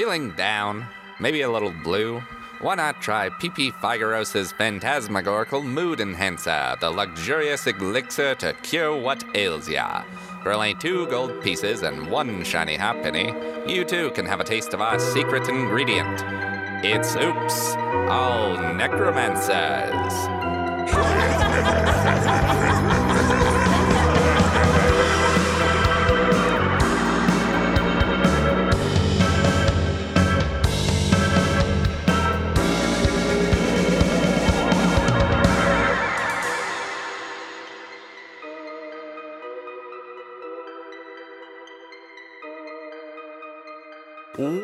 Feeling down? Maybe a little blue? Why not try PP Figaros' Phantasmagorical Mood Enhancer, the luxurious elixir to cure what ails ya? For only two gold pieces and one shiny halfpenny, you too can have a taste of our secret ingredient. It's Oops, all necromancers.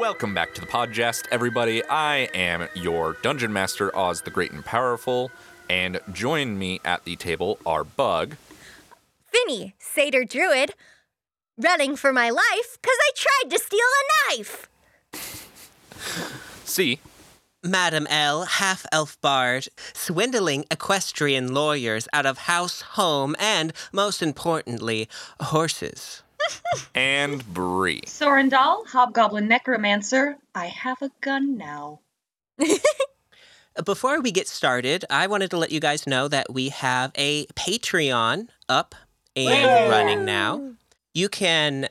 Welcome back to the podcast, everybody. I am your Dungeon Master, Oz the Great and Powerful, and join me at the table are Bug, Finny, Satyr Druid, running for my life because I tried to steal a knife. C, Madam L, half elf bard, swindling equestrian lawyers out of house, home, and, most importantly, horses. And Bree. Sorendal, Hobgoblin Necromancer, I have a gun now. Before we get started, I wanted to let you guys know that we have a Patreon up and running now. You can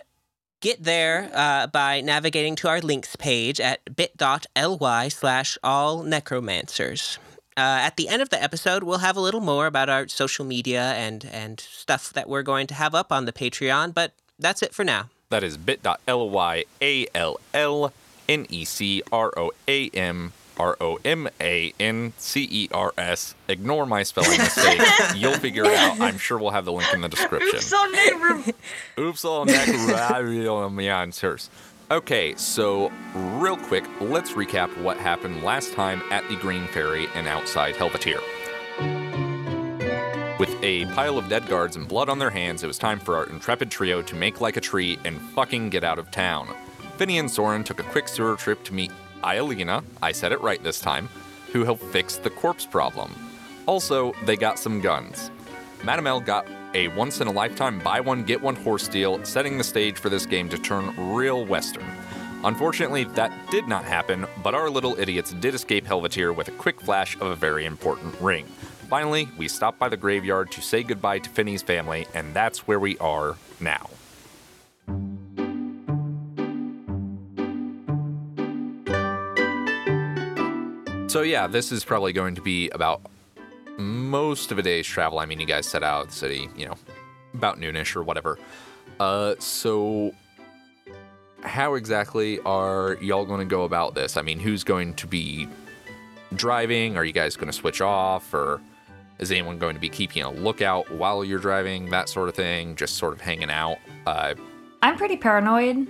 get there uh, by navigating to our links page at bit.ly slash all necromancers. Uh, at the end of the episode, we'll have a little more about our social media and, and stuff that we're going to have up on the Patreon, but that's it for now. That is bit.ly A L L N E C R O A M R O M A N C E R S. Ignore my spelling mistake. You'll figure it out. I'm sure we'll have the link in the description. Oops on neighbor. Oops on answers. Okay, so real quick, let's recap what happened last time at the Green Ferry and outside Helvettyr. With a pile of dead guards and blood on their hands, it was time for our intrepid trio to make like a tree and fucking get out of town. Finny and Sorrin took a quick sewer trip to meet Iolina, I said it right this time, who helped fix the corpse problem. Also, they got some guns. Madam L got a once in a lifetime buy one, get one horse deal, setting the stage for this game to turn real Western. Unfortunately, that did not happen, but our little idiots did escape Helvettyr with a quick flash of a very important ring. Finally, we stopped by the graveyard to say goodbye to Finny's family, and that's where we are now. So, yeah, this is probably going to be about most of a day's travel. I mean, you guys set out of the city, you know, about noonish or whatever. Uh, so, how exactly are y'all going to go about this? I mean, who's going to be driving? Are you guys going to switch off? Or is anyone going to be keeping a lookout while you're driving? That sort of thing, just sort of hanging out. Uh, I'm pretty paranoid.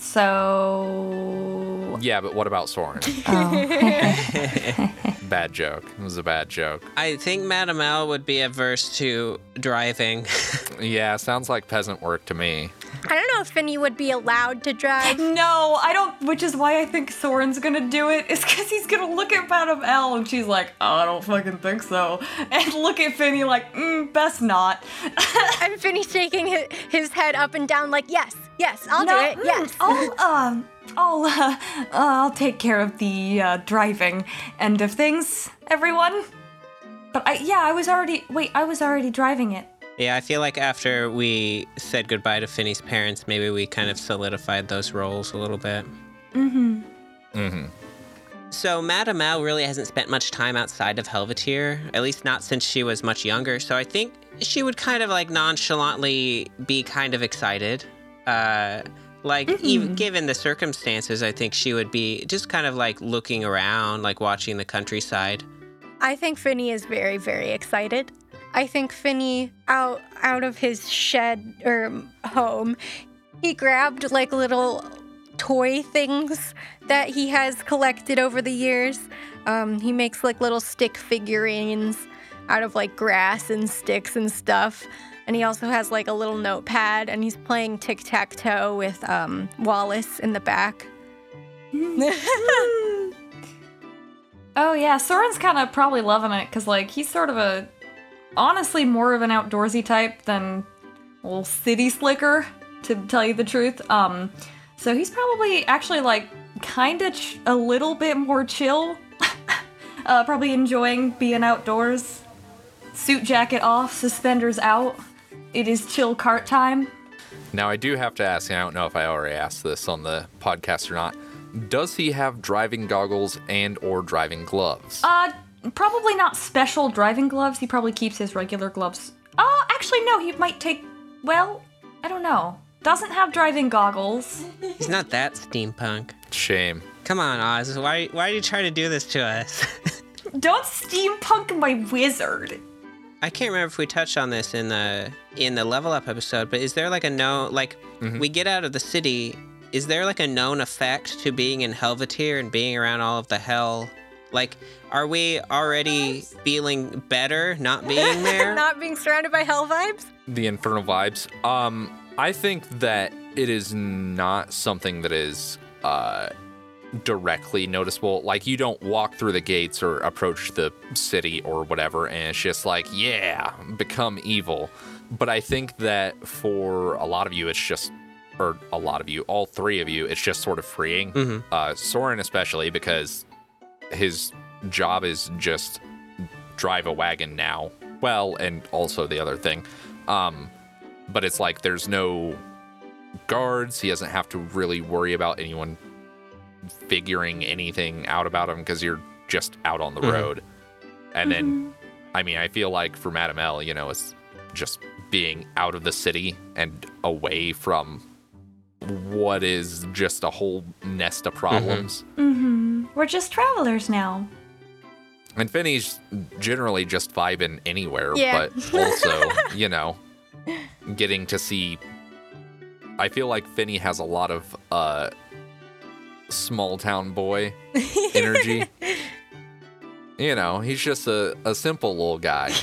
So. yeah, but what about Sorrin? Oh. bad joke. It was a bad joke. I think Madam L would be averse to driving. Yeah, sounds like peasant work to me. I don't know if Finny would be allowed to drive. no, I don't. Which is why I think Sorrin's gonna do it. Is because he's gonna look at Madame L and she's like, oh, I don't fucking think so. And look at Finny like, mm, best not. and Finny shaking his, his head up and down like, yes, yes, I'll No, do it, mm, yes. I'll um, I'll uh, uh, I'll take care of the uh, driving end of things, everyone. But I yeah, I was already wait, I was already driving it. Yeah, I feel like after we said goodbye to Finny's parents, maybe we kind of solidified those roles a little bit. Mm-hmm. Mm-hmm. So Madam L really hasn't spent much time outside of Helvettyr, at least not since she was much younger. So I think she would kind of like nonchalantly be kind of excited. Uh, like even given the circumstances, I think she would be just kind of like looking around, like watching the countryside. I think Finny is very, very excited. I think Finny out out of his shed or home, he grabbed like little toy things that he has collected over the years. Um, he makes like little stick figurines out of like grass and sticks and stuff. And he also has like a little notepad and he's playing tic tac toe with um, Wallace in the back. Oh yeah, Sorrin's kind of probably loving it because like he's sort of a honestly more of an outdoorsy type than a little city slicker to tell you the truth. Um, so he's probably actually like kind of ch- a little bit more chill. uh, probably enjoying being outdoors. Suit jacket off, suspenders out. It is chill cart time. Now, I do have to ask, and I don't know if I already asked this on the podcast or not. Does he have driving goggles and or driving gloves? Uh, probably not special driving gloves. He probably keeps his regular gloves. Oh, actually, no. He might take. Well, I don't know. Doesn't have driving goggles. He's not that steampunk. Shame. Come on, Oz. Why why are you trying to do this to us? Don't steampunk my wizard. I can't remember if we touched on this in the in the level up episode, but is there like a known like we get out of the city? Is there like a known effect to being in Helvettyr and being around all of the hell? Like, are we already feeling better not being there? Not being surrounded by hell vibes? The infernal vibes. Um, I think that it is not something that is uh directly noticeable. Like you don't walk through the gates or approach the city or whatever, and it's just like, yeah, become evil. But I think that for a lot of you, it's just, or a lot of you, all three of you, it's just sort of freeing. Uh, Sorrin especially because his job is just drive a wagon now. Well, and also the other thing. Um, but it's like there's no guards. He doesn't have to really worry about anyone figuring anything out about him because you're just out on the mm-hmm. road. And then, mm-hmm. I mean, I feel like for Madame L, you know, it's just being out of the city and away from what is just a whole nest of mm-hmm. problems. We're just travelers now. And Finny's generally just vibing anywhere, Yeah. but also, you know, getting to see. I feel like Finny has a lot of uh, small town boy energy. you know, he's just a, a simple little guy.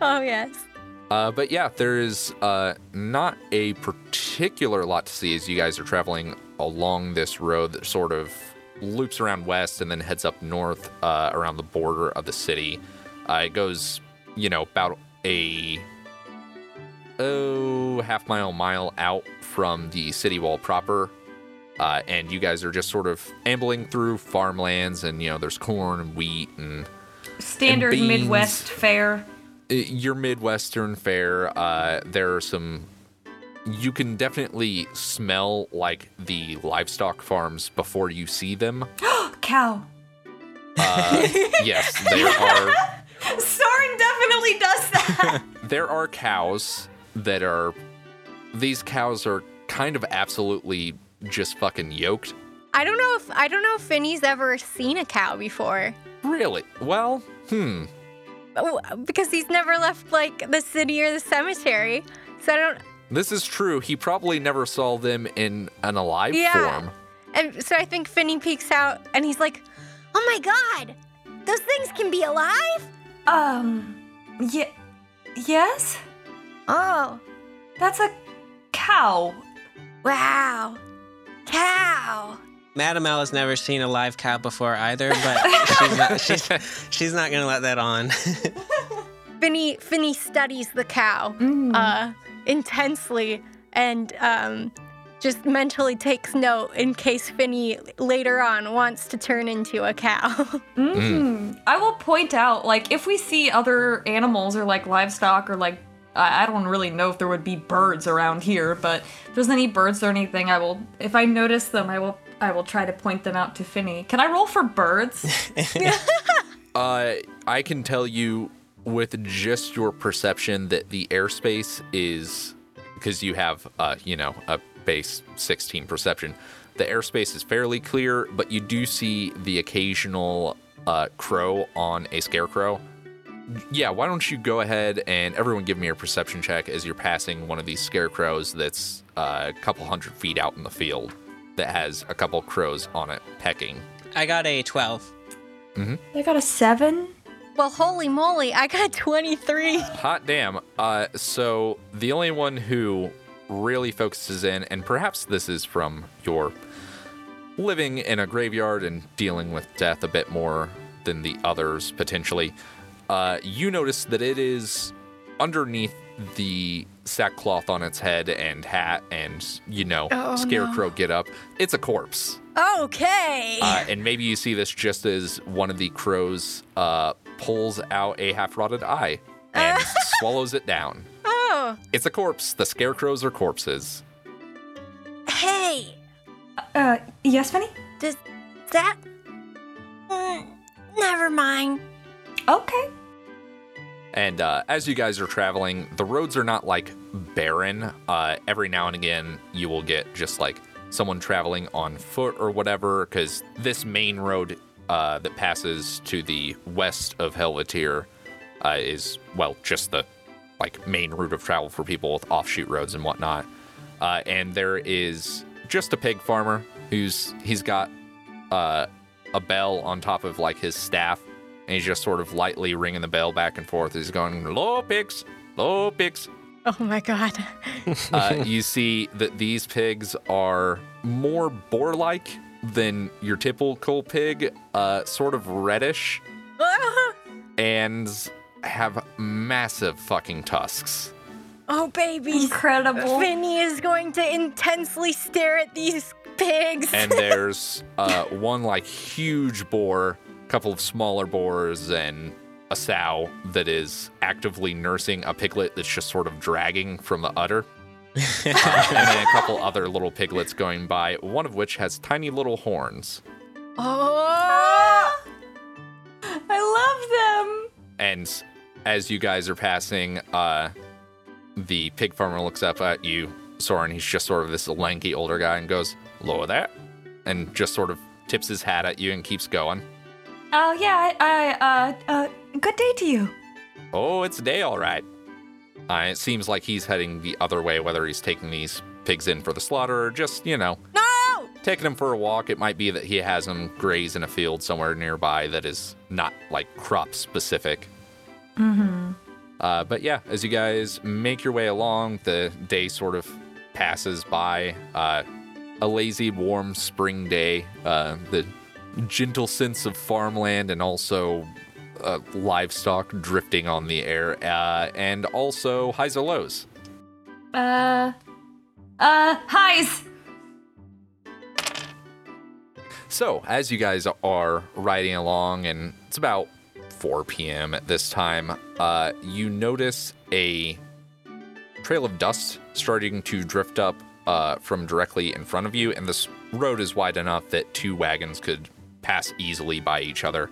Oh, yes. Uh, but yeah, there is uh, not a particular lot to see as you guys are traveling along this road that sort of loops around west and then heads up north uh, around the border of the city. Uh, it goes, you know, about a oh half mile mile out from the city wall proper. Uh, and you guys are just sort of ambling through farmlands, and you know there's corn and wheat and Standard beans. Midwest fare. your midwestern fare uh there are some you can definitely smell like the livestock farms before you see them Cow. uh yes there are Sorrin definitely does that. there are cows that are these cows are kind of absolutely just fucking yoked I don't know if I don't know if Finny's ever seen a cow before. really well hmm Oh, Because he's never left like the city or the cemetery. So I don't this is true he probably never saw them in an alive Yeah. form and so I think Finny peeks out and he's like, Oh my god! Those things can be alive? um, yeah, yes? Oh, That's a cow. wow. Cow. Madam L has never seen a live cow before either, but she's not, she's, she's not gonna let that on. Finny Finny studies the cow uh, intensely and um, just mentally takes note in case Finny later on wants to turn into a cow. Mm. I will point out, like, if we see other animals or like livestock or like, I I don't really know if there would be birds around here, but if there's any birds or anything, I will. If I notice them, I will. I will try to point them out to Finny. Can I roll for birds? Uh, I can tell you with just your perception that the airspace is because you have, uh, you know, a base 16 perception. The airspace is fairly clear, but you do see the occasional uh, crow on a scarecrow. Yeah, why don't you go ahead and everyone give me a perception check as you're passing one of these scarecrows that's uh, a couple hundred feet out in the field that has a couple crows on it pecking. I got a 12. I got a seven. well, holy moly, I got 23. Hot damn. Uh, so the only one who really focuses in, and perhaps this is from your living in a graveyard and dealing with death a bit more than the others potentially, uh, you notice that it is underneath the sackcloth on its head and hat and, you know, Oh, scarecrow get up. It's a corpse. Okay. Uh, and maybe you see this just as one of the crows uh, pulls out a half rotted eye and swallows it down. oh, It's a corpse. The scarecrows are corpses. hey, Uh, yes, Finny? does that? Mm, never mind. Okay. And uh, as you guys are traveling, the roads are not like barren. Uh, every now and again, you will get just like someone traveling on foot or whatever, because this main road uh, that passes to the west of Helvettyr uh, is, well, just the like main route of travel for people with offshoot roads and whatnot. Uh, and there is just a pig farmer who's he's got uh, a bell on top of like his staff, and he's just sort of lightly ringing the bell back and forth. He's going, "Low pigs, low pigs." Oh my god. Uh, you see that these pigs are more boar-like than your typical pig, uh, sort of reddish, and have massive fucking tusks. oh baby. Incredible. Finny is going to intensely stare at these pigs. and there's uh, one like huge boar, a couple of smaller boars, and a sow that is actively nursing a piglet that's just sort of dragging from the udder. Uh, and then a couple other little piglets going by, one of which has tiny little horns. oh. I love them. And as you guys are passing, uh, the pig farmer looks up at you, Sorrin. He's just sort of this lanky older guy and goes, Lower that. And just sort of tips his hat at you and keeps going. Oh, yeah, I, I, uh, uh, good day to you. Oh, it's day, all right. Uh, it seems like he's heading the other way, whether he's taking these pigs in for the slaughter or just, you know, No! taking them for a walk. It might be that he has them graze in a field somewhere nearby that is not like crop specific. Mm-hmm. Uh, but yeah, as you guys make your way along, the day sort of passes by. Uh, a lazy, warm spring day. Uh, the gentle sense of farmland and also uh, livestock drifting on the air, uh, and also highs or lows. Uh, uh, highs. So, as you guys are riding along, and it's about 4 p.m. at this time, uh, you notice a trail of dust starting to drift up uh, from directly in front of you, and this road is wide enough that two wagons could pass easily by each other.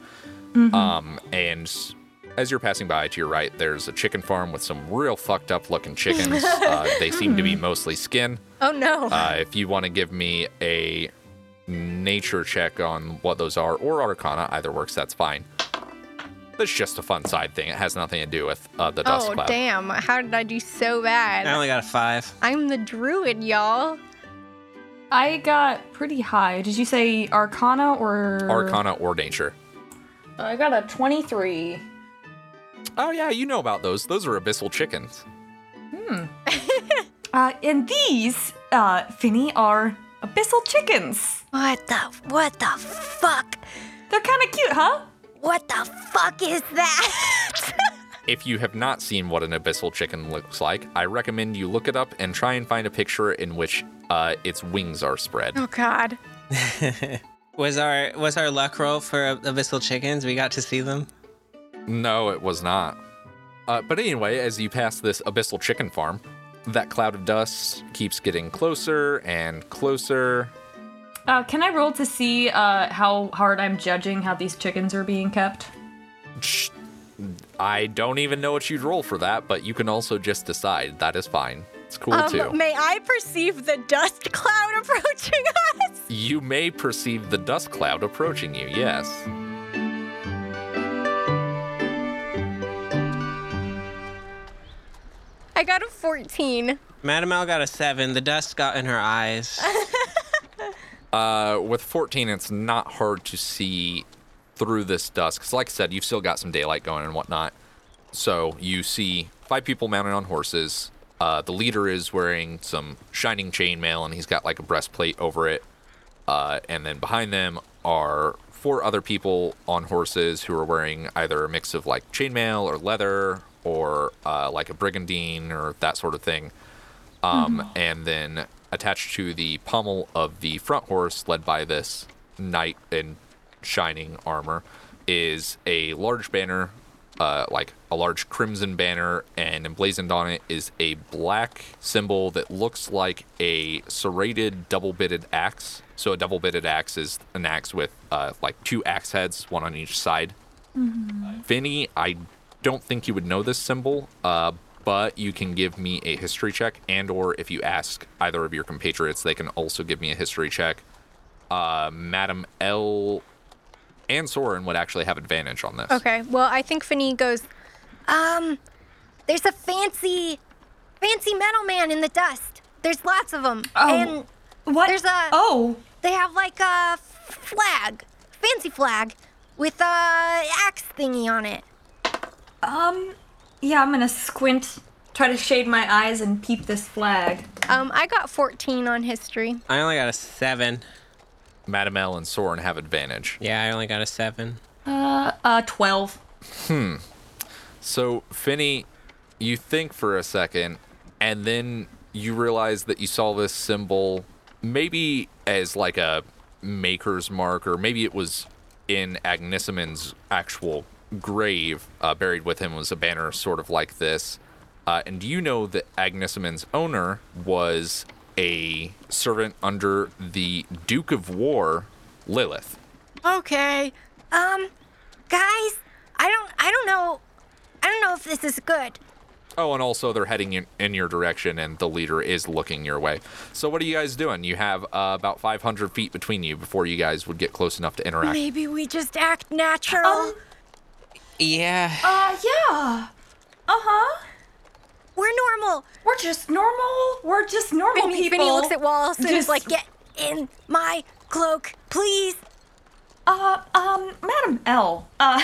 Um, and as you're passing by to your right, there's a chicken farm with some real fucked up looking chickens. uh, they seem to be mostly skin. Oh no. Uh, if you want to give me a nature check on what those are or arcana, either works, that's fine. That's just a fun side thing. It has nothing to do with uh, the dust oh cloud. damn. How did I do so bad? I only got a five. I'm the druid, y'all. I got pretty high. Did you say Arcana or Arcana or nature. I got a 23. Oh yeah, you know about those. Those are abyssal chickens. Hmm. uh, and these, uh, Finny, are abyssal chickens. What the what the fuck? They're kind of cute, huh? What the fuck is that? If you have not seen what an abyssal chicken looks like, I recommend you look it up and try and find a picture in which uh, its wings are spread. oh god. Was our was our luck roll for abyssal chickens? We got to see them. No, it was not. Uh, but anyway, as you pass this abyssal chicken farm, that cloud of dust keeps getting closer and closer. Uh, can I roll to see uh, how hard I'm judging how these chickens are being kept? I don't even know what you'd roll for that, but you can also just decide. That is fine. It's cool too. Um, may I perceive the dust cloud approaching us? You may perceive the dust cloud approaching you, yes. I got a 14. Madam L got a seven. The dust got in her eyes. Uh, with 14, it's not hard to see through this dust. Because, like I said, you've still got some daylight going and whatnot. So you see five people mounted on horses. Uh, the leader is wearing some shining chainmail, and he's got like a breastplate over it. Uh, and then behind them are four other people on horses who are wearing either a mix of like chainmail or leather or uh, like a brigandine or that sort of thing. Um, And then attached to the pommel of the front horse, led by this knight in shining armor, is a large banner, uh, like a large crimson banner, and emblazoned on it is a black symbol that looks like a serrated double bitted axe. So a double bitted axe is an axe with uh, like two axe heads, one on each side. Finny, I don't think you would know this symbol, uh, but you can give me a history check, and or if you ask either of your compatriots, they can also give me a history check. Uh, Madam L and Sorrin would actually have advantage on this. Okay. Well, I think Finny goes, um, there's a fancy, fancy metal man in the dust. There's lots of them. Oh. And What? There's a- Oh. they have like a flag, fancy flag, with a axe thingy on it. Um. Yeah, I'm gonna squint, try to shade my eyes, and peep this flag. Um, I got 14 on history. I only got a seven. Madam L and Sorrin have advantage. Yeah, I only got a seven. Uh, uh, twelve. Hmm. So, Finny, you think for a second, and then you realize that you saw this symbol maybe as like a maker's mark, or maybe it was in Agnesimon's actual grave. Uh, buried with him was a banner sort of like this. Uh, and do you know that Agnesimon's owner was a servant under the Duke of War, Lilith? Okay. Um, guys, I don't, I don't know, I don't know if this is good. Oh, and also they're heading in, in your direction, and the leader is looking your way. So, what are you guys doing? You have uh, about 500 feet between you before you guys would get close enough to interact. Maybe we just act natural. Um, Yeah. Uh, yeah. Uh huh. We're normal. We're just normal. We're just normal Finny, people. Finny looks at Wallace and is like, "Get in my cloak, please." Uh, um, Madam L. Uh,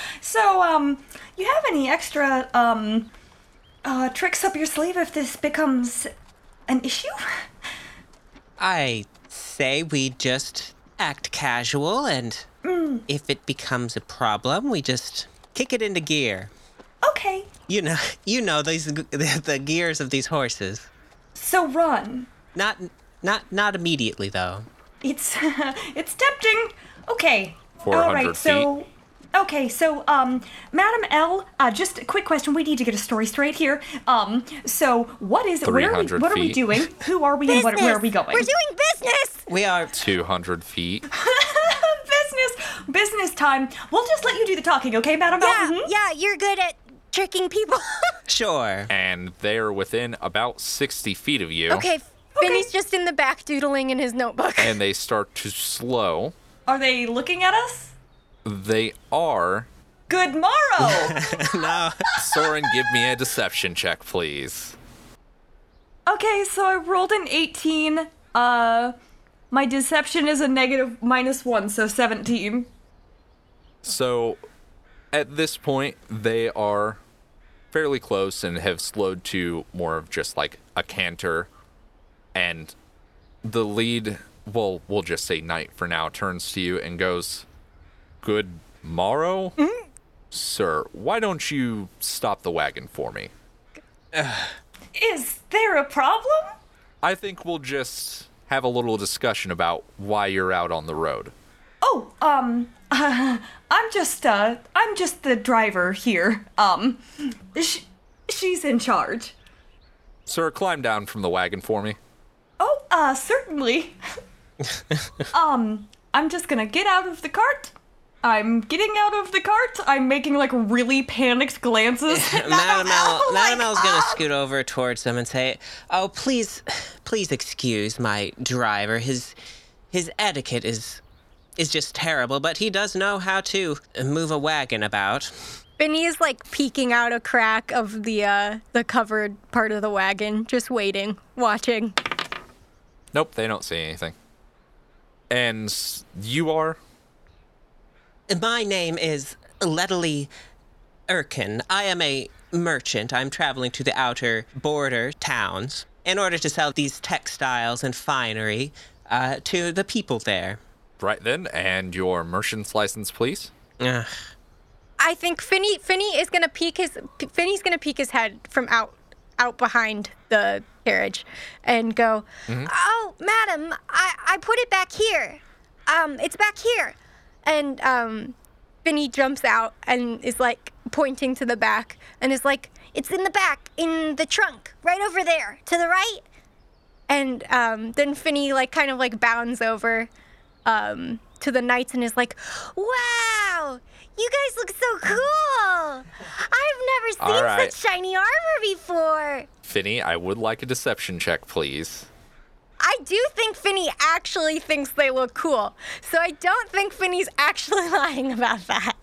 so, um, you have any extra, um, uh, tricks up your sleeve if this becomes an issue? I say we just act casual, and Mm. if it becomes a problem, we just kick it into gear. Okay. You know, you know these the, the gears of these horses. So run. Not not not immediately though. It's, it's tempting. Okay. 400 All right, so. Okay, so, um, Madam L, uh, just a quick question. We need to get a story straight here. Um, so what is, where are we, 300 what are we feet. doing? Who are we and what, where are we going? We're doing business. We are 200 feet. business, business time. We'll just let you do the talking, okay, Madam Yeah, L? Mhm. yeah, you're good at tricking people. sure. And they're within about 60 feet of you. okay, Finny's just in the back doodling in his notebook. And they start to slow. Are they looking at us? They are. Good morrow. no. Sorrin, give me a deception check, please. okay, so I rolled an 18. Uh, my deception is a negative minus one, so 17. So, at this point, they are fairly close and have slowed to more of just like a canter. And the lead, well, we'll just say knight for now, turns to you and goes, Good morrow? Sir, why don't you stop the wagon for me? Is there a problem? I think we'll just have a little discussion about why you're out on the road. Oh, um, I'm just, uh, I'm just the driver here. Um, sh- she's in charge. Sir, climb down from the wagon for me. Oh, uh, certainly. um, I'm just gonna get out of the cart. I'm getting out of the cart. I'm making like really panicked glances. at Madam L, L, Madam like, L's gonna "Ah." scoot over towards them and say, "Oh, please, please excuse my driver. His his etiquette is is just terrible, but he does know how to move a wagon about." Finny is like peeking out a crack of the uh the covered part of the wagon, just waiting, watching. Nope, they don't see anything. And you are? My name is Ledley Erkin. I am a merchant. I'm traveling to the outer border towns in order to sell these textiles and finery uh, to the people there. Right then, and your merchant's license, please. Ugh. I think Finny Finny is gonna peek his Finny's gonna peek his head from out out behind the carriage and go, "Oh, madam, I I put it back here. Um, it's back here." And um, Finny jumps out and is like pointing to the back and is like, "It's in the back, in the trunk, right over there, to the right." And um, then Finny like kind of like bounds over um, to the knights and is like, "Wow, you guys look so cool! I've never seen right. such shiny armor before." Finny, I would like a deception check, please. I do think Finny actually thinks they look cool, so I don't think Finny's actually lying about that.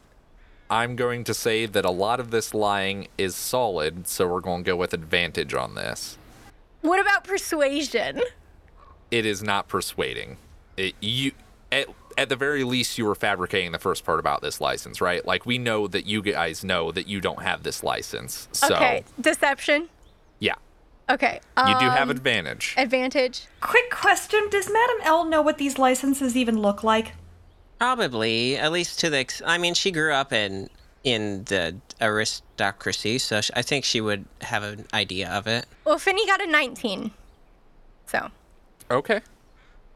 I'm going to say that a lot of this lying is solid, so we're going to go with advantage on this. What about persuasion? It is not persuading. It, you, at, at the very least, you were fabricating the first part about this license, right? Like we know that you guys know that you don't have this license, so Okay, deception. yeah, Okay. you do have um, advantage. advantage. Quick question: Does Madame L know what these licenses even look like? Probably, at least to the. Ex- I mean, she grew up in in the aristocracy, so sh- I think she would have an idea of it. Well, Finny got a 19. So, Okay.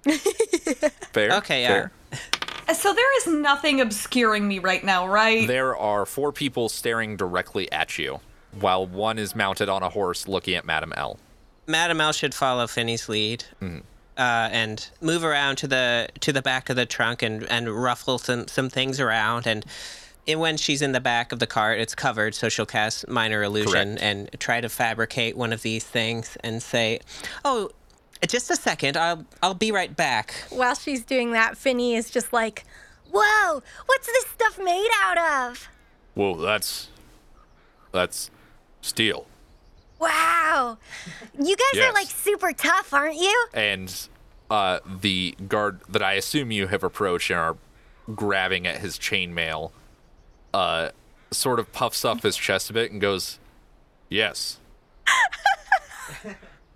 fair. Okay, yeah. fair. Uh, So there is nothing obscuring me right now, right? There are four people staring directly at you, while one is mounted on a horse looking at Madame L. Madam L should follow Finny's lead. Uh, and move around to the to the back of the trunk and, and ruffle some, some things around and, and when she's in the back of the cart it's covered so she'll cast minor illusion Correct. and try to fabricate one of these things and say oh just a second I'll I'll be right back while she's doing that, Finny is just like, Whoa, what's this stuff made out of? Whoa, that's that's steel. Wow. You guys are like super tough, aren't you? And uh, the guard that I assume you have approached and are grabbing at his chainmail, uh, sort of puffs up his chest a bit and goes, "Yes."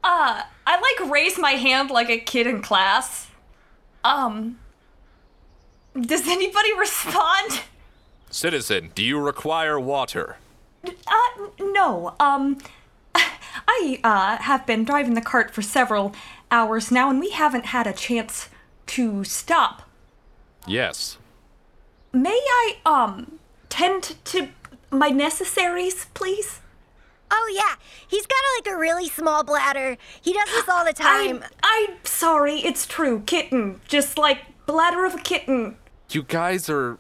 I like raise my hand like a kid in class. Um. Does anybody respond? Citizen, do you require water? Uh, no. Um, I uh have been driving the cart for several hours now, and we haven't had a chance to stop. Yes. May I um tend to my necessaries, please? Oh, yeah. He's got like a really small bladder. He does this all the time. I'm I'm sorry. It's true. Kitten, just like bladder of a kitten. You guys are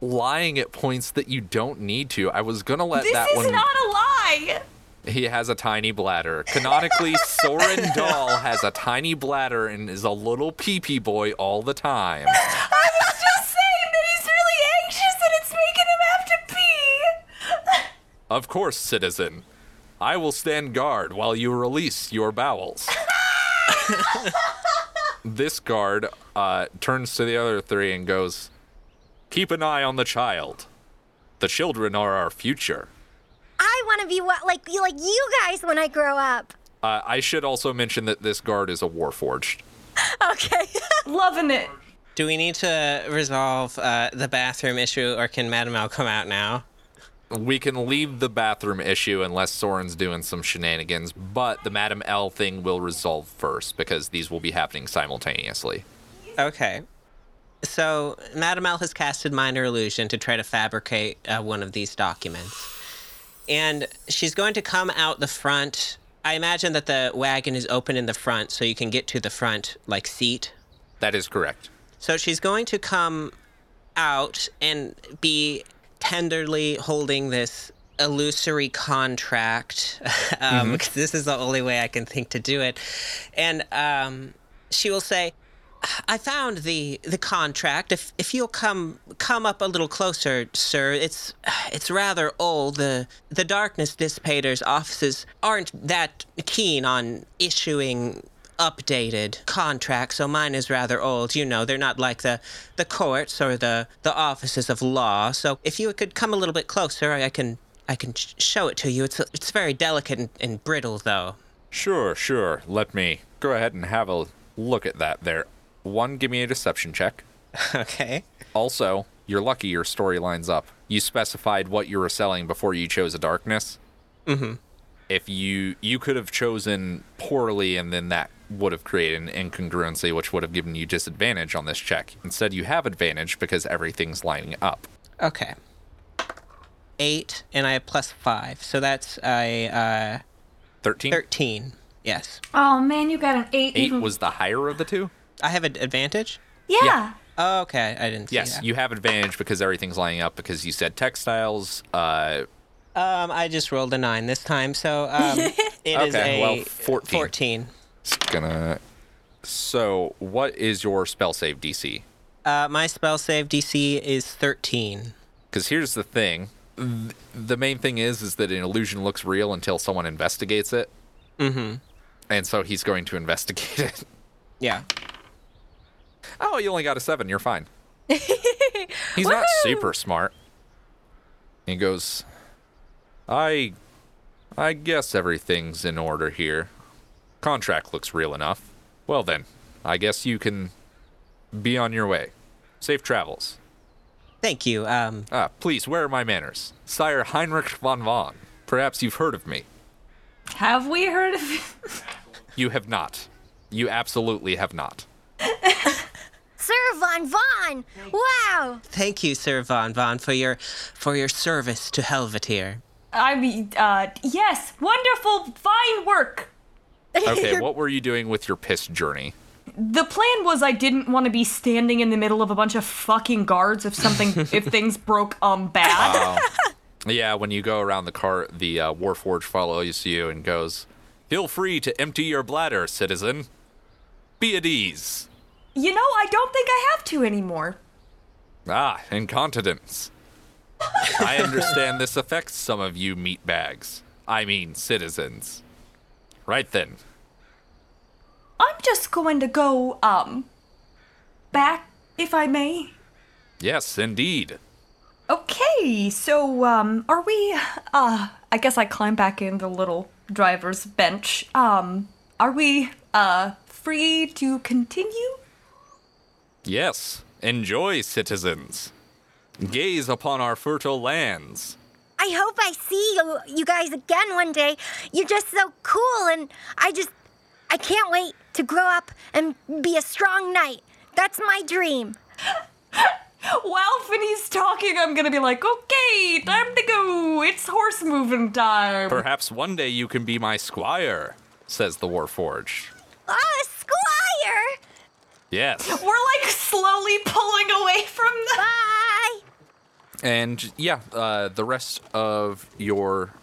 lying at points that you don't need to. I was gonna let This that is one. This is not a lie. He has a tiny bladder. Canonically, Soren Dahl has a tiny bladder and is a little pee-pee boy all the time. I was just saying that he's really anxious and it's making him have to pee. Of course, citizen. I will stand guard while you release your bowels. this guard uh, turns to the other three and goes, Keep an eye on the child. The children are our future. I want to be what, like, you- like you guys when I grow up. Uh, I should also mention that this guard is a warforged. Okay. Loving it. do we need to resolve uh, the bathroom issue or can Madam L come out now We can leave the bathroom issue unless Sorrin's doing some shenanigans, but the Madam L thing will resolve first because these will be happening simultaneously. Okay. So, Madam L has casted Minor Illusion to try to fabricate uh, one of these documents. And she's going to come out the front. I imagine that the wagon is open in the front so you can get to the front, like, seat. That is correct. So, she's going to come out and be tenderly holding this illusory contract um, because this is the only way I can think to do it. And um, she will say, I found the the contract. If if you'll come come up a little closer, sir, it's it's rather old. The the darkness dissipator's offices aren't that keen on issuing updated contract, so mine is rather old. You know, they're not like the the courts or the the offices of law. So if you could come a little bit closer, I, I can I can sh- show it to you. It's it's very delicate and, and brittle, though. Sure, sure. Let me go ahead and have a look at that there. One, give me a deception check. okay. Also, you're lucky your story lines up. You specified what you were selling before you chose a darkness. Mm-hmm. If you you could have chosen poorly, and then that would have created an incongruency, which would have given you disadvantage on this check. Instead, you have advantage because everything's lining up. Okay. Eight, and I have plus five, so that's a uh, Thirteen. thirteen. Yes, Oh man, you got an eight. Eight even- was the higher of the two. I have an advantage. yeah. yeah. Oh, okay, I didn't see Yes, that. you have advantage because everything's lining up because you said textiles. Uh, Um, I just rolled a nine this time, so um, it is Okay, a well, 14. 14. It's gonna. So, what is your spell save DC? Uh, my spell save DC is 13. Because here's the thing: Th- the main thing is, is that an illusion looks real until someone investigates it, Mm-hmm. and so he's going to investigate it. Yeah. oh, you only got a seven. You're fine. he's not super smart. He goes, I, I guess everything's in order here. Contract looks real enough. Well then, I guess you can be on your way. Safe travels. Thank you. Um, Ah, please, where are my manners? Sire Heinrich von Von. Perhaps you've heard of me. Have we heard of? You have not. You absolutely have not. Sir Von Von! Wow! thank you, Sir Von Von, for your for your service to Helvettyr. I mean, uh, yes, wonderful, fine work. Okay, what were you doing with your piss journey? The plan was I didn't want to be standing in the middle of a bunch of fucking guards if something, if things broke um bad. Yeah, when you go around the cart, the uh, Warforge follows you and goes, Feel free to empty your bladder, citizen. Be at ease. You know, I don't think I have to anymore. Ah, incontinence. I understand this affects some of you meatbags. I mean, citizens. Right then. I'm just going to go um back, if I may. Yes, indeed. Okay, so um are we uh I guess I climb back in the little driver's bench. Um are we uh free to continue? Yes, enjoy, citizens. Gaze upon our fertile lands. I hope I see you, you guys again one day. You're just so cool, and I just. I can't wait to grow up and be a strong knight. That's my dream. While Finny's talking, I'm gonna be like, okay, time to go. It's horse moving time. Perhaps one day you can be my squire, says the Warforged. Ah, Squire! Yes. We're like slowly pulling away from the. Bye! And yeah, uh, the rest of your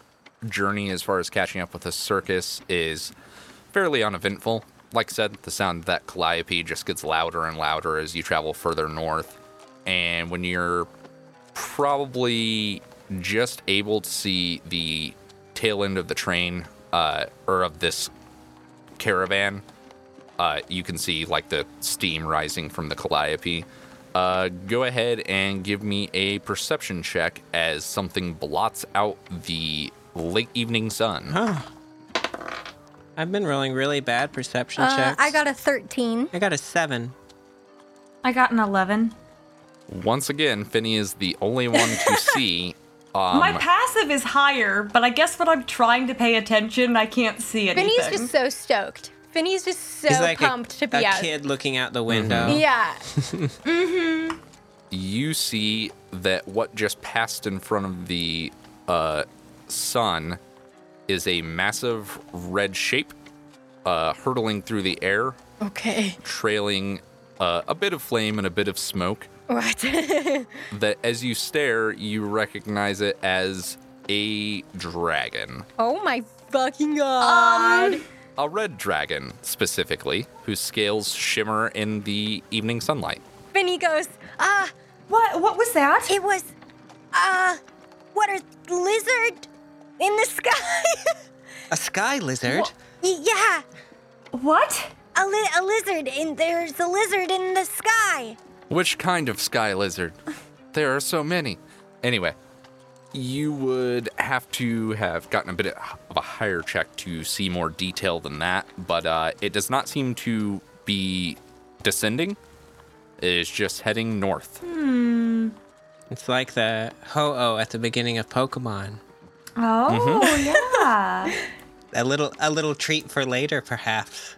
journey as far as catching up with the circus is fairly uneventful. Like I said, the sound of that calliope just gets louder and louder as you travel further north. And when you're probably just able to see the tail end of the train, uh, or of this caravan, uh, you can see like the steam rising from the calliope. Uh, go ahead and give me a perception check as something blots out the late evening sun. I've been rolling really bad perception Uh, checks. I got a 13. I got a seven. I got an 11. Once again, Finny is the only one to see. Um, My passive is higher, but I guess when I'm trying to pay attention, I can't see anything. Finny's just so stoked. Finny's just so He's like a- pumped to a, be out. kid looking out the window. Yeah. mm-hmm. you see that what just passed in front of the uh, sun is a massive red shape uh, hurtling through the air, Okay. trailing uh, a bit of flame and a bit of smoke. What? That as you stare, you recognize it as a dragon. oh my fucking god. A red dragon, specifically, whose scales shimmer in the evening sunlight. Finny goes, ah, What? What was that? it was, uh, what a lizard in the sky. A sky lizard? Y- yeah, What? a, li- a lizard in there's a lizard in the sky. Which kind of sky lizard? There are so many. Anyway, you would have to have gotten a bit of a higher check to see more detail than that, but uh, it does not seem to be descending. It is just heading north. It's like the Ho-Oh at the beginning of Pokemon. Oh yeah. A little a little treat for later, perhaps.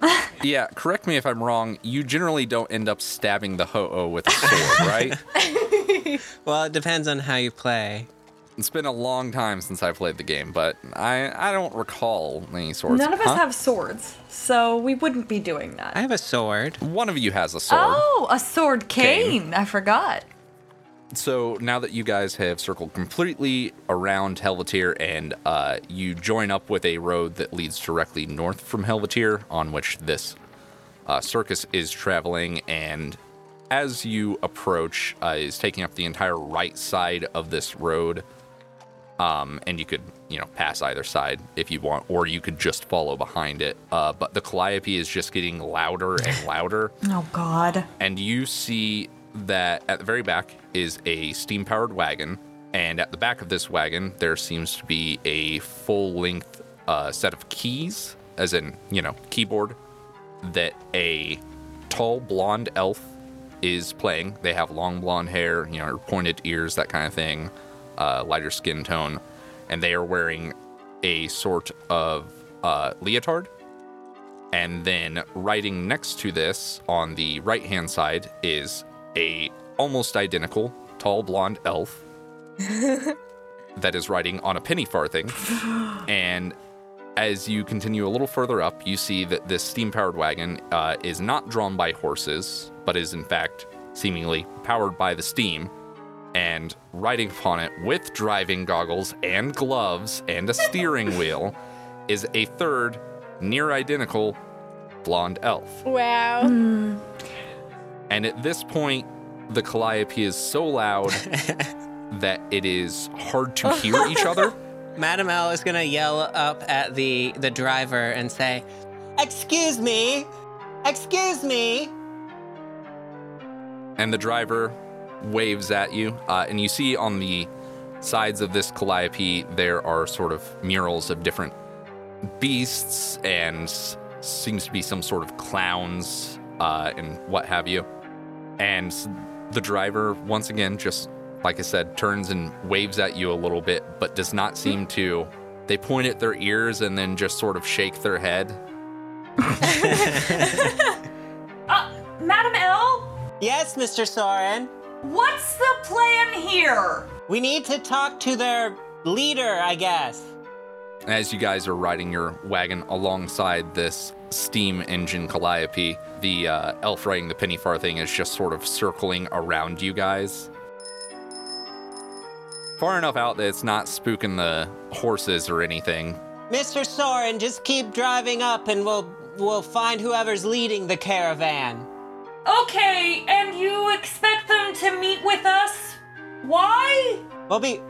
Yeah, correct me if I'm wrong. You generally don't end up stabbing the ho-oh with a sword, right? Well, it depends on how you play. It's been a long time since I played the game, but I I don't recall any swords. None of us Huh? have swords, so we wouldn't be doing that. I have a sword. One of you has a sword. Oh, a sword cane. I forgot. So now that you guys have circled completely around Helvettyr and uh, you join up with a road that leads directly north from Helvettyr, on which this uh, circus is traveling, and as you approach, uh, is taking up the entire right side of this road. Um, and you could, you know, pass either side if you want, or you could just follow behind it. Uh, but the Calliope is just getting louder and louder Oh God. and you see that at the very back is a steam powered wagon and at the back of this wagon there seems to be a full length uh, set of keys as in you know keyboard that a tall blonde elf is playing. They have long blonde hair you know pointed ears that kind of thing uh, lighter skin tone. And they are wearing a sort of uh, leotard. And then riding next to this on the right hand side is a almost identical tall blonde elf that is riding on a penny farthing. and as you continue a little further up, you see that this steam powered wagon uh, is not drawn by horses, but is in fact seemingly powered by the steam. And riding upon it with driving goggles and gloves and a steering wheel is a third, near identical blonde elf. Wow. Hmm. And at this point, the Calliope is so loud that it is hard to hear each other. Madam L is gonna yell up at the the driver and say, "Excuse me, excuse me." And the driver waves at you. Uh, and you see on the sides of this Calliope, there are sort of murals of different beasts and seems to be some sort of clowns uh, and what have you. And the driver, once again, just like I said, turns and waves at you a little bit, but does not seem to. They point at their ears and then just sort of shake their head. Uh, Madam L, Yes, Mr. Sorrin. what's the plan here? We need to talk to their leader, I guess. As you guys are riding your wagon alongside this steam engine Calliope, the uh, elf riding the penny farthing is just sort of circling around you guys. Far enough out that it's not spooking the horses or anything. Mr. Sorrin, just keep driving up and we'll we'll find whoever's leading the caravan. Okay, and you expect them to meet with us? Why? Well, be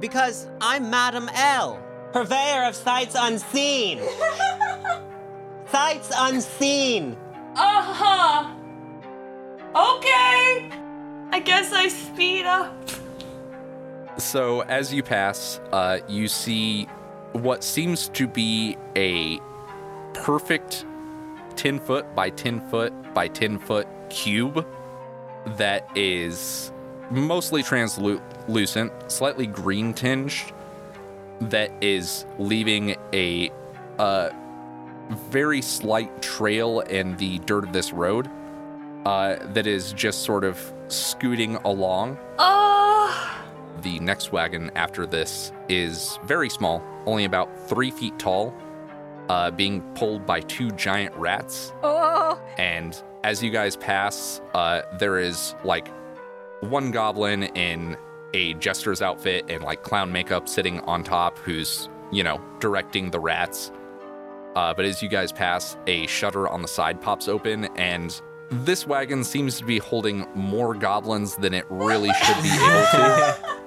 because I'm Madam L, purveyor of sights unseen. sights unseen. Uh huh. Okay. I guess I speed up. So as you pass, uh, you see what seems to be a perfect 10 foot by 10 foot by 10 foot cube that is mostly translucent, slightly green tinged, that is leaving a uh, very slight trail in the dirt of this road uh, that is just sort of scooting along. Uh. The next wagon after this is very small, only about three feet tall, uh, being pulled by two giant rats. Oh, And as you guys pass, uh, there is like one goblin in a jester's outfit and like clown makeup sitting on top who's, you know, directing the rats. Uh, but as you guys pass, a shutter on the side pops open, and this wagon seems to be holding more goblins than it really should be able to.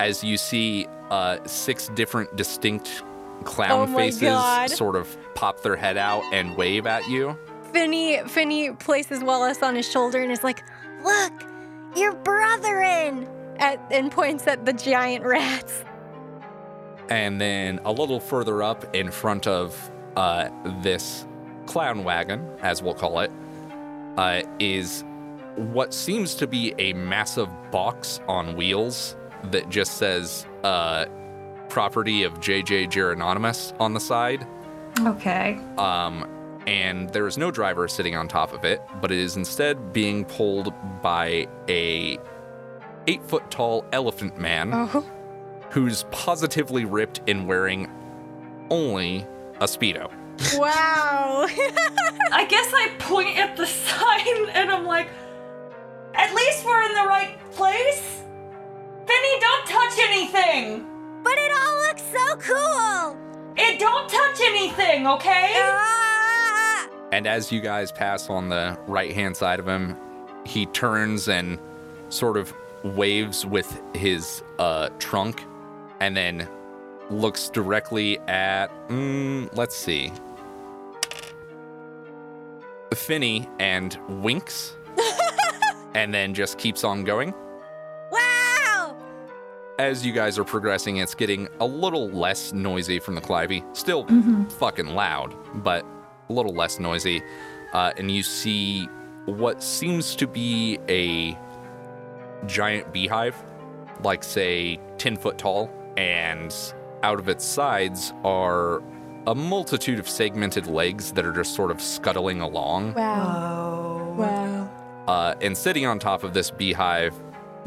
As you see uh, six different distinct clown Oh faces God. sort of pop their head out and wave at you. Finny, Finny places Wallace on his shoulder and is like, "Look, your brethren!" At, and points at the giant rats. And then a little further up in front of uh, this clown wagon, as we'll call it, uh, is what seems to be a massive box on wheels that just says uh, property of JJ Gerononimus on the side. Okay. Um, and there is no driver sitting on top of it, but it is instead being pulled by a eight foot tall elephant man Oh. who's positively ripped and wearing only a Speedo. Wow. I guess I point at the sign and I'm like, at least we're in the right place. Finny, don't touch anything. but it all looks so cool. It don't touch anything, okay? Ah! And as you guys pass on the right hand side of him, he turns and sort of waves with his uh, trunk and then looks directly at, mm, let's see, Finny and winks and then just keeps on going. Wow. As you guys are progressing, it's getting a little less noisy from the Calliope. Still fucking loud, but a little less noisy. Uh, and you see what seems to be a giant beehive, like, say, 10 foot tall. And out of its sides are a multitude of segmented legs that are just sort of scuttling along. Wow. Wow. Uh, and sitting on top of this beehive,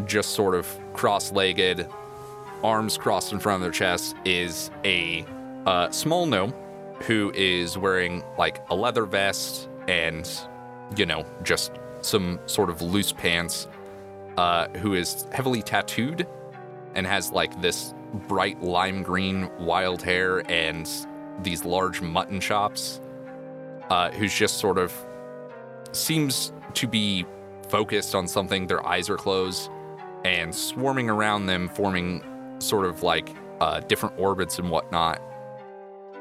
just sort of cross legged, arms crossed in front of their chest, is a uh, small gnome who is wearing like a leather vest and, you know, just some sort of loose pants, uh, who is heavily tattooed and has like this bright lime green wild hair and these large mutton chops, uh, who's just sort of seems to be focused on something. Their eyes are closed and swarming around them, forming sort of like uh, different orbits and whatnot,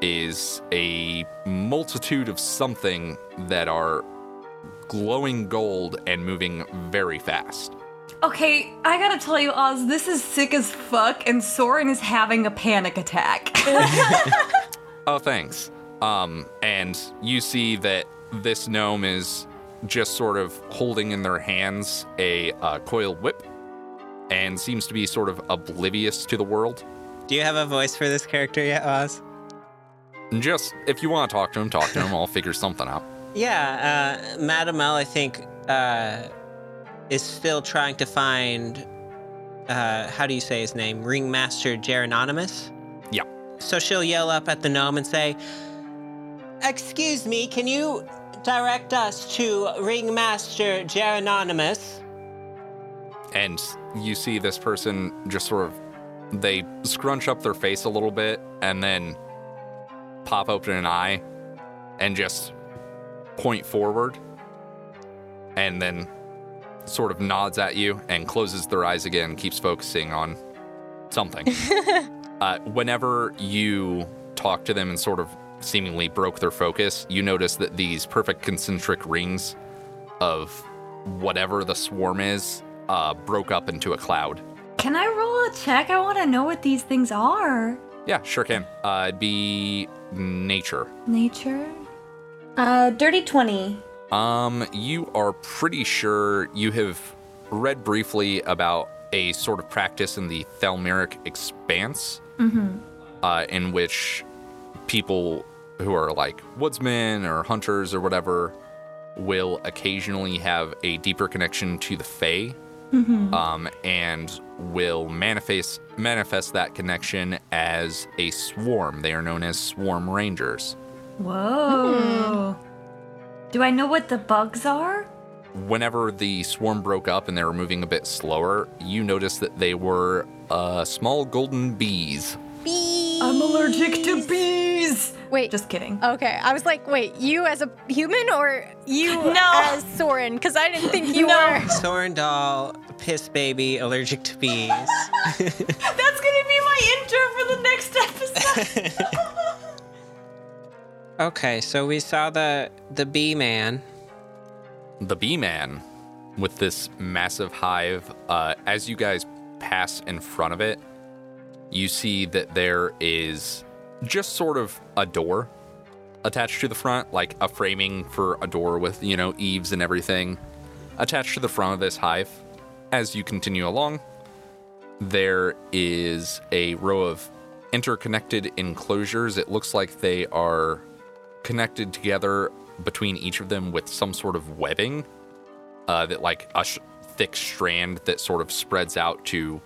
is a multitude of something that are glowing gold and moving very fast. Okay, I gotta tell you, Oz, this is sick as fuck, and Sorrin is having a panic attack. Oh, thanks. Um, and you see that this gnome is just sort of holding in their hands a uh, coiled whip and seems to be sort of oblivious to the world. Do you have a voice for this character yet, Oz? Just if you want to talk to him, talk to him. I'll figure something out. Yeah, uh, Madam L, I think, uh, is still trying to find, uh, how do you say his name? Ringmaster Gerononimus? Yeah. So she'll yell up at the gnome and say, Excuse me, can you direct us to Ringmaster Gerononimus? And you see this person just sort of they scrunch up their face a little bit and then pop open an eye and just point forward and then sort of nods at you and closes their eyes again, keeps focusing on something. uh, whenever you talk to them and sort of seemingly broke their focus, you notice that these perfect concentric rings of whatever the swarm is uh, broke up into a cloud. Can I roll a check? I wanna know what these things are. Yeah, sure can. Uh, it'd be nature. Nature? Uh, dirty 20. Um, you are pretty sure you have read briefly about a sort of practice in the Thalmeric expanse, uh, in which people who are like woodsmen or hunters or whatever will occasionally have a deeper connection to the Fae, um, and will manifest manifest that connection as a swarm. They are known as swarm rangers. Whoa. Do I know what the bugs are? whenever the swarm broke up and they were moving a bit slower, you noticed that they were uh, small golden bees. Bees. I'm allergic to bees. Wait. Just kidding. Okay, I was like, wait, you as a human or you No. as Sorrin? Because I didn't think you No. were. Sorendal, piss baby, allergic to bees. That's gonna be my intro for the next episode. okay, so we saw the the bee man. The bee man with this massive hive, uh, as you guys pass in front of it, you see that there is just sort of a door attached to the front, like a framing for a door with, you know, eaves and everything. attached to the front of this hive, as you continue along, there is a row of interconnected enclosures. It looks like they are connected together between each of them with some sort of webbing uh, that, like, a sh- thick strand that sort of spreads out to,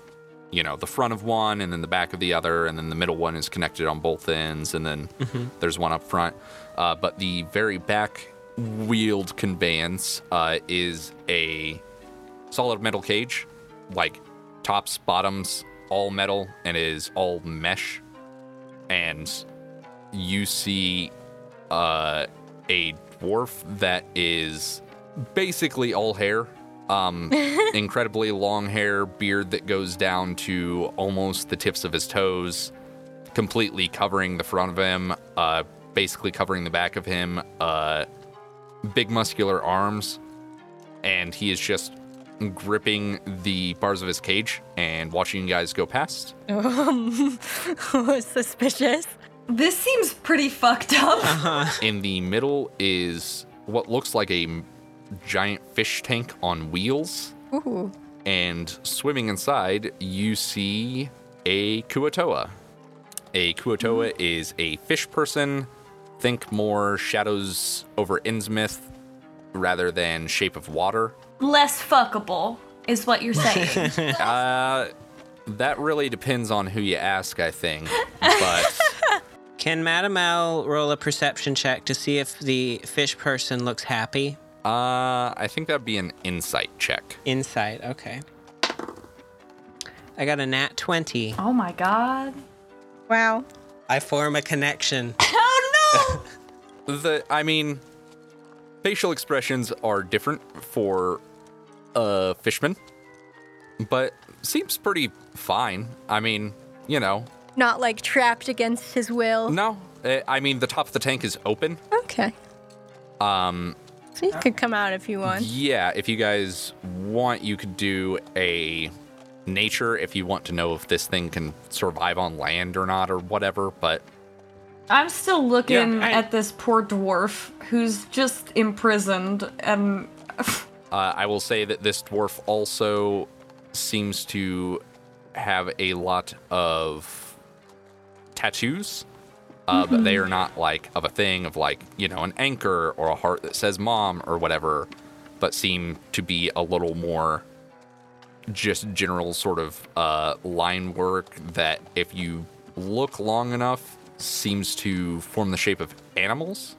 you know, the front of one and then the back of the other, and then the middle one is connected on both ends, and then there's one up front. Uh, but the very back wheeled conveyance uh, is a solid metal cage, like tops, bottoms, all metal, and is all mesh. And you see uh, a dwarf that is basically all hair. Um, incredibly long hair, beard that goes down to almost the tips of his toes, completely covering the front of him, uh, basically covering the back of him, uh, big muscular arms, and he is just gripping the bars of his cage and watching you guys go past. Um, suspicious. This seems pretty fucked up. In the middle is what looks like a m- giant fish tank on wheels. Ooh. And swimming inside, you see a Kuo-toa. A Kuo-toa is a fish person. Think more shadows over Innsmouth rather than shape of water. Less fuckable is what you're saying. Uh, that really depends on who you ask, I think. But Can Madam L roll a perception check to see if the fish person looks happy? Uh, I think that'd be an insight check. Insight, okay. I got a nat 20. oh my god. Wow. I form a connection. Oh no! The I mean, facial expressions are different for a fishman, but seems pretty fine. I mean, you know, Not like trapped against his will. no. eh, I mean, the top of the tank is open. Okay. Um, So you could come out if you want. yeah, if you guys want, you could do a nature if you want to know if this thing can survive on land or not or whatever. But I'm still looking Yeah, I- at this poor dwarf who's just imprisoned and Uh, I will say that this dwarf also seems to have a lot of tattoos, uh, but they are not like of a thing of like, you know, an anchor or a heart that says mom or whatever, but seem to be a little more just general sort of uh, line work that if you look long enough seems to form the shape of animals.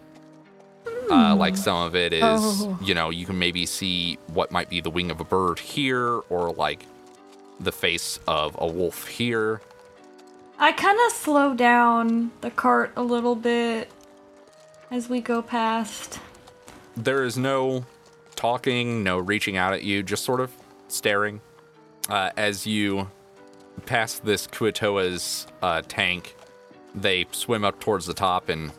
Uh, like some of it is, Oh. you know, you can maybe see what might be the wing of a bird here, or like the face of a wolf here. I kind of slow down the cart a little bit as we go past. There is no talking, no reaching out at you, just sort of staring. Uh, as you pass this Kuo-toa's uh, tank, they swim up towards the top and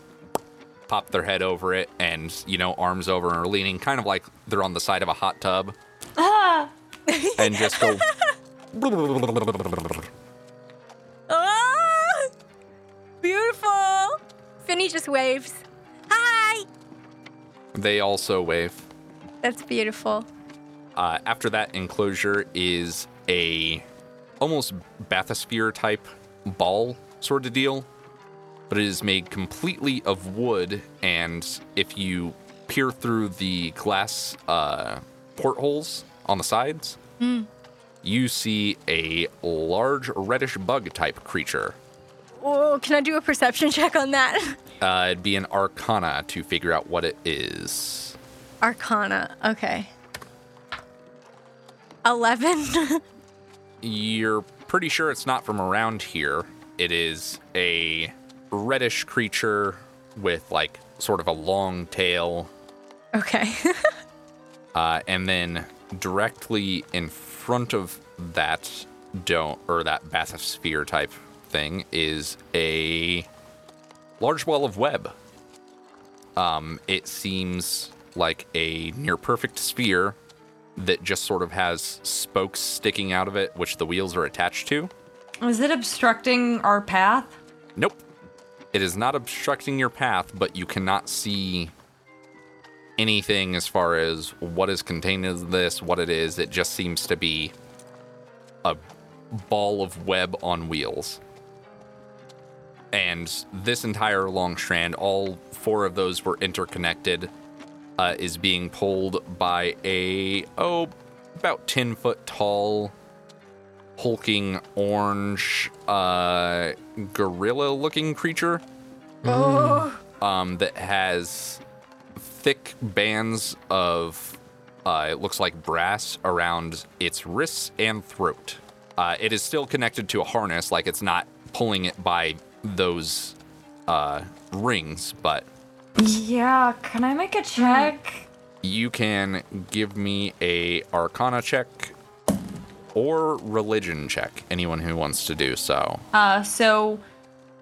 pop their head over it and, you know, arms over and are leaning kind of like they're on the side of a hot tub. and just go. Ah! Beautiful. Finny just waves. Hi. they also wave. That's beautiful. Uh, after that enclosure is a almost bathysphere type ball sort of deal, but it is made completely of wood. And if you peer through the glass uh, portholes on the sides, you see a large reddish bug type creature. Oh, can I do a perception check on that? Uh, it'd be an arcana to figure out what it is. Arcana. Okay. 11. You're pretty sure it's not from around here. It is a reddish creature with like sort of a long tail, okay. uh, and then directly in front of that dome or that bathysphere type thing is a large wall of web. Um, it seems like a near perfect sphere that just sort of has spokes sticking out of it, which the wheels are attached to. Is it obstructing our path? Nope. It is not obstructing your path, but you cannot see anything as far as what is contained in this, what it is. It just seems to be a ball of web on wheels. And this entire long strand, all four of those were interconnected, uh, is being pulled by a, oh, about 10 foot tall, hulking orange, uh, gorilla looking creature Oh, um, that has thick bands of, uh, it looks like brass around its wrists and throat. Uh, it is still connected to a harness, like it's not pulling it by those uh, rings, but Yeah, can I make a check? you can give me a Arcana check or religion check. Anyone who wants to do so. Uh, so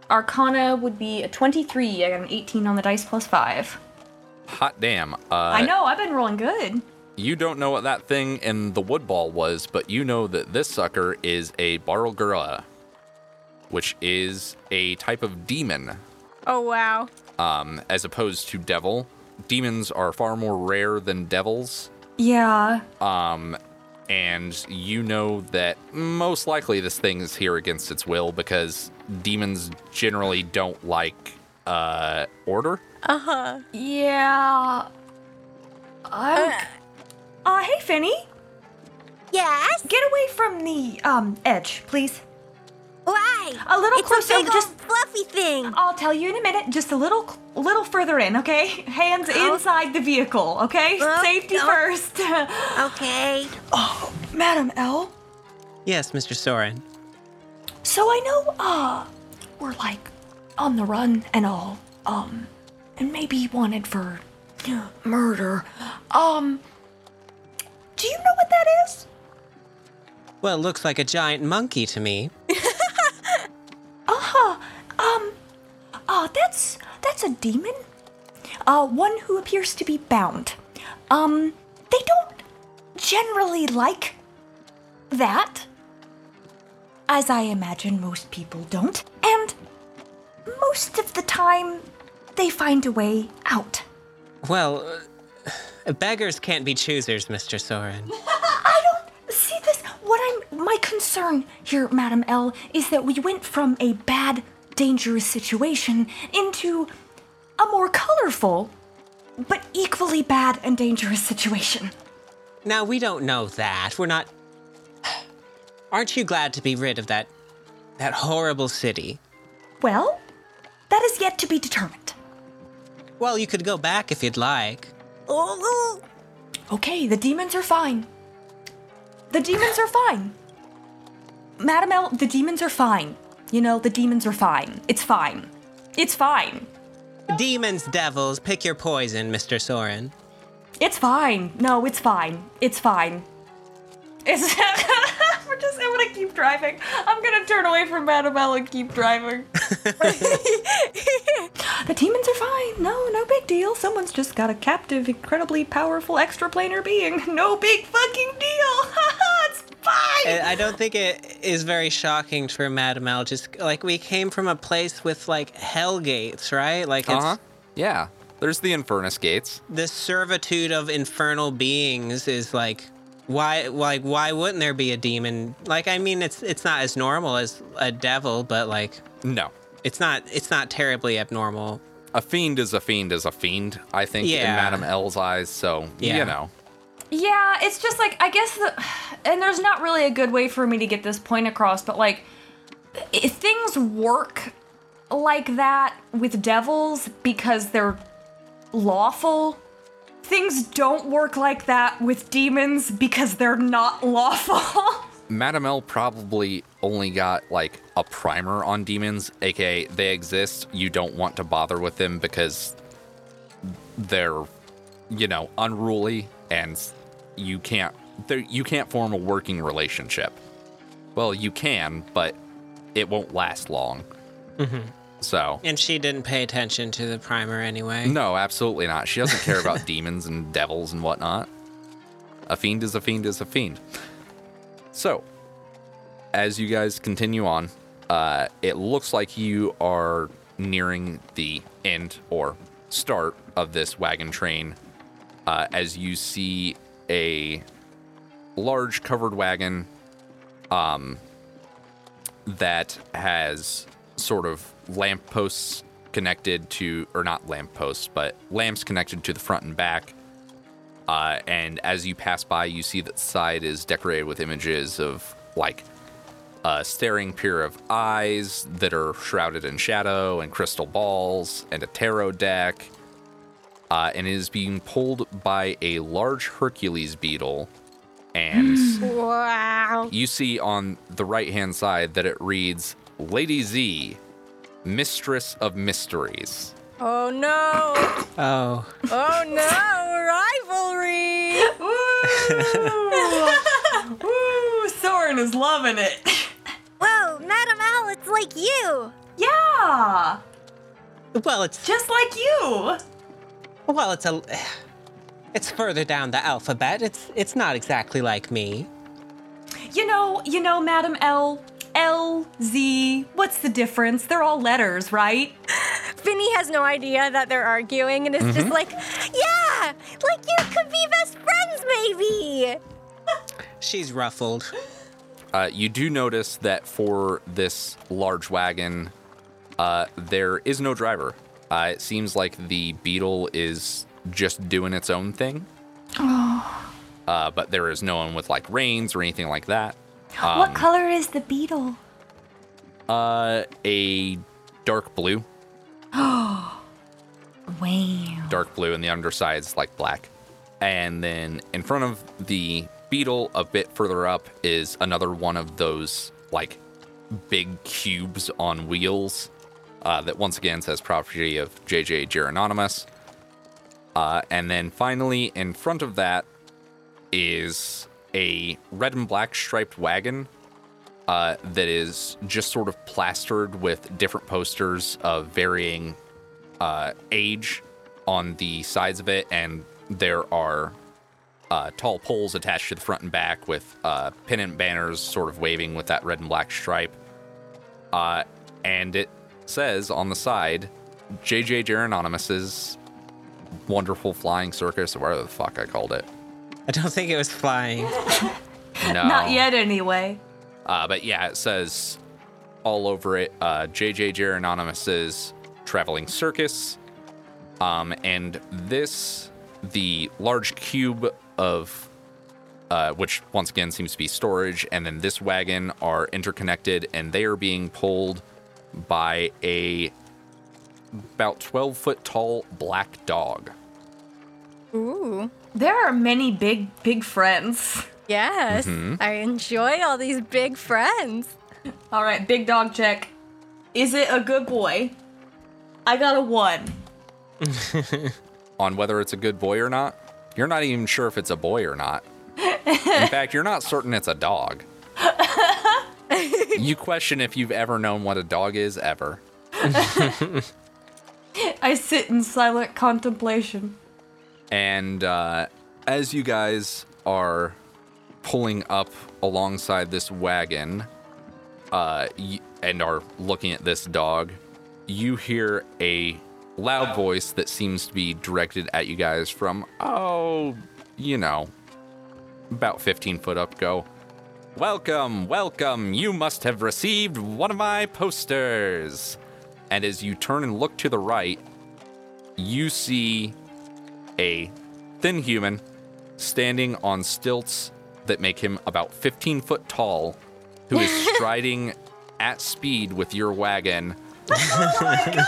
Arcana would be a 23. I got an 18 on the dice plus 5. Hot damn. Uh, I know, I've been rolling good. You don't know what that thing in the wood ball was, but you know that this sucker is a Barlgura, which is a type of demon, oh wow. um, as opposed to devil. Demons are far more rare than devils, Yeah. Um, and you know that most likely this thing is here against its will because demons generally don't like uh, order. Uh huh. Yeah. I'm... Uh, hey, Finny. Yes? Get away from the, um, edge, please. Why? A little it's closer, a big just- fluffy thing. I'll tell you in a minute. Just a little, little further in, okay? Hands Oh. inside the vehicle, okay? Oh, Safety oh. first. Okay. Oh, Madam L. Yes, Mr. Sorrin. So I know, uh, we're like on the run and all, um, and maybe wanted for murder. Um, do you know what that is? Well, it looks like a giant monkey to me. Uh-huh. Um, uh, that's, that's a demon. Uh, one who appears to be bound. Um, they don't generally like that. As I imagine most people don't. And most of the time, they find a way out. Well, uh, beggars can't be choosers, Mr. Sorrin. I don't see this. What I'm my concern here, Madam L, is that we went from a bad, dangerous situation into a more colorful, but equally bad and dangerous situation. Now, we don't know that. We're not. Aren't you glad to be rid of that. that horrible city? Well, that is yet to be determined. Well, you could go back if you'd like. Oh, oh. Okay, the demons are fine. The demons are fine. Madam L, the demons are fine. You know, the demons are fine. It's fine. It's fine. Demons, devils, pick your poison, Mr. Sorrin. It's fine. No, it's fine. It's fine. It's. We're just. I'm gonna keep driving. I'm gonna turn away from Madam L and keep driving. the demons are fine. No, no big deal. Someone's just got a captive, incredibly powerful extraplanar being. No big fucking deal. it's fine. I I don't think it is very shocking for Madam L. Just like we came from a place with like hell gates, right? Like Uh huh. Yeah. There's the Infernus gates. the servitude of infernal beings is like why like why wouldn't there be a demon? Like I mean it's it's not as normal as a devil, but like No. it's not it's not terribly abnormal. A fiend is a fiend is a fiend, I think, in Yeah. Madam L's eyes. So, Yeah. you know. Yeah, it's just like I guess the and there's not really a good way for me to get this point across, but like if things work like that with devils because they're lawful. Things don't work like that with demons because they're not lawful. Madam L probably only got like a primer on demons, aka they exist. You don't want to bother with them because they're, you know, unruly and you can't they're- you can't form a working relationship. Well, you can, but it won't last long. Mm-hmm. So And she didn't pay attention to the primer anyway. no, absolutely not. She doesn't care about demons and devils and whatnot. A fiend is a fiend is a fiend. So, as you guys continue on, uh, it looks like you are nearing the end or start of this wagon train uh, as you see a large covered wagon um, that has sort of lampposts connected to, or not lampposts, but lamps connected to the front and back. Uh, and as you pass by, you see that the side is decorated with images of like a staring pair of eyes that are shrouded in shadow, and crystal balls, and a tarot deck. Uh, and it is being pulled by a large Hercules beetle. And Wow. you see on the right hand side that it reads Lady Z, Mistress of Mysteries. Oh no. Oh, Oh no. Rivalry. Woo! Sorrin is loving it. Whoa, Madam Owl, it's like you. Yeah, well, it's just like you. well, it's a it's further down the alphabet. It's it's not exactly like me. You know, you know, Madam L, L, Z. What's the difference? They're all letters, right? Finny has no idea that they're arguing and is Mm-hmm. just like, Yeah, like you could be best friends, maybe. She's ruffled. Uh, you do notice that for this large wagon, uh, there is no driver. Uh, it seems like the beetle is just doing its own thing. Uh, but there is no one with like reins or anything like that. What color is the beetle? Uh, a dark blue, Oh, Wow. dark blue, and the underside is like black. And then in front of the beetle, a bit further up, is another one of those like big cubes on wheels uh, that once again says property of JJ Gerononimus. Uh, and then finally, in front of that is a red and black striped wagon uh, that is just sort of plastered with different posters of varying uh, age on the sides of it, and there are uh, tall poles attached to the front and back with uh, pennant banners sort of waving with that red and black stripe. Uh, and it says on the side, JJ Gerononimus's wonderful flying circus, or whatever the fuck I called it. I don't think it was flying. No. Not yet, anyway. Uh, but yeah, it says all over it uh, JJ Gerononimus's traveling circus. Um, and this, the large cube of, uh, which once again seems to be storage, and then this wagon are interconnected and they are being pulled by a about 12 foot tall black dog. ooh. There are many big, big friends. Yes. Mm-hmm. I enjoy all these big friends. All right, big dog check. Is it a good boy? I got a one. on whether it's a good boy or not. You're not even sure if it's a boy or not. In fact, you're not certain it's a dog. you question if you've ever known what a dog is ever. I sit in silent contemplation. And uh, as you guys are pulling up alongside this wagon uh, y- and are looking at this dog, you hear a loud voice that seems to be directed at you guys from, oh, you know, about 15 foot up go. Welcome, welcome. You must have received one of my posters. And as you turn and look to the right, you see a thin human standing on stilts that make him about 15 foot tall, who is striding at speed with your wagon, Oh my god.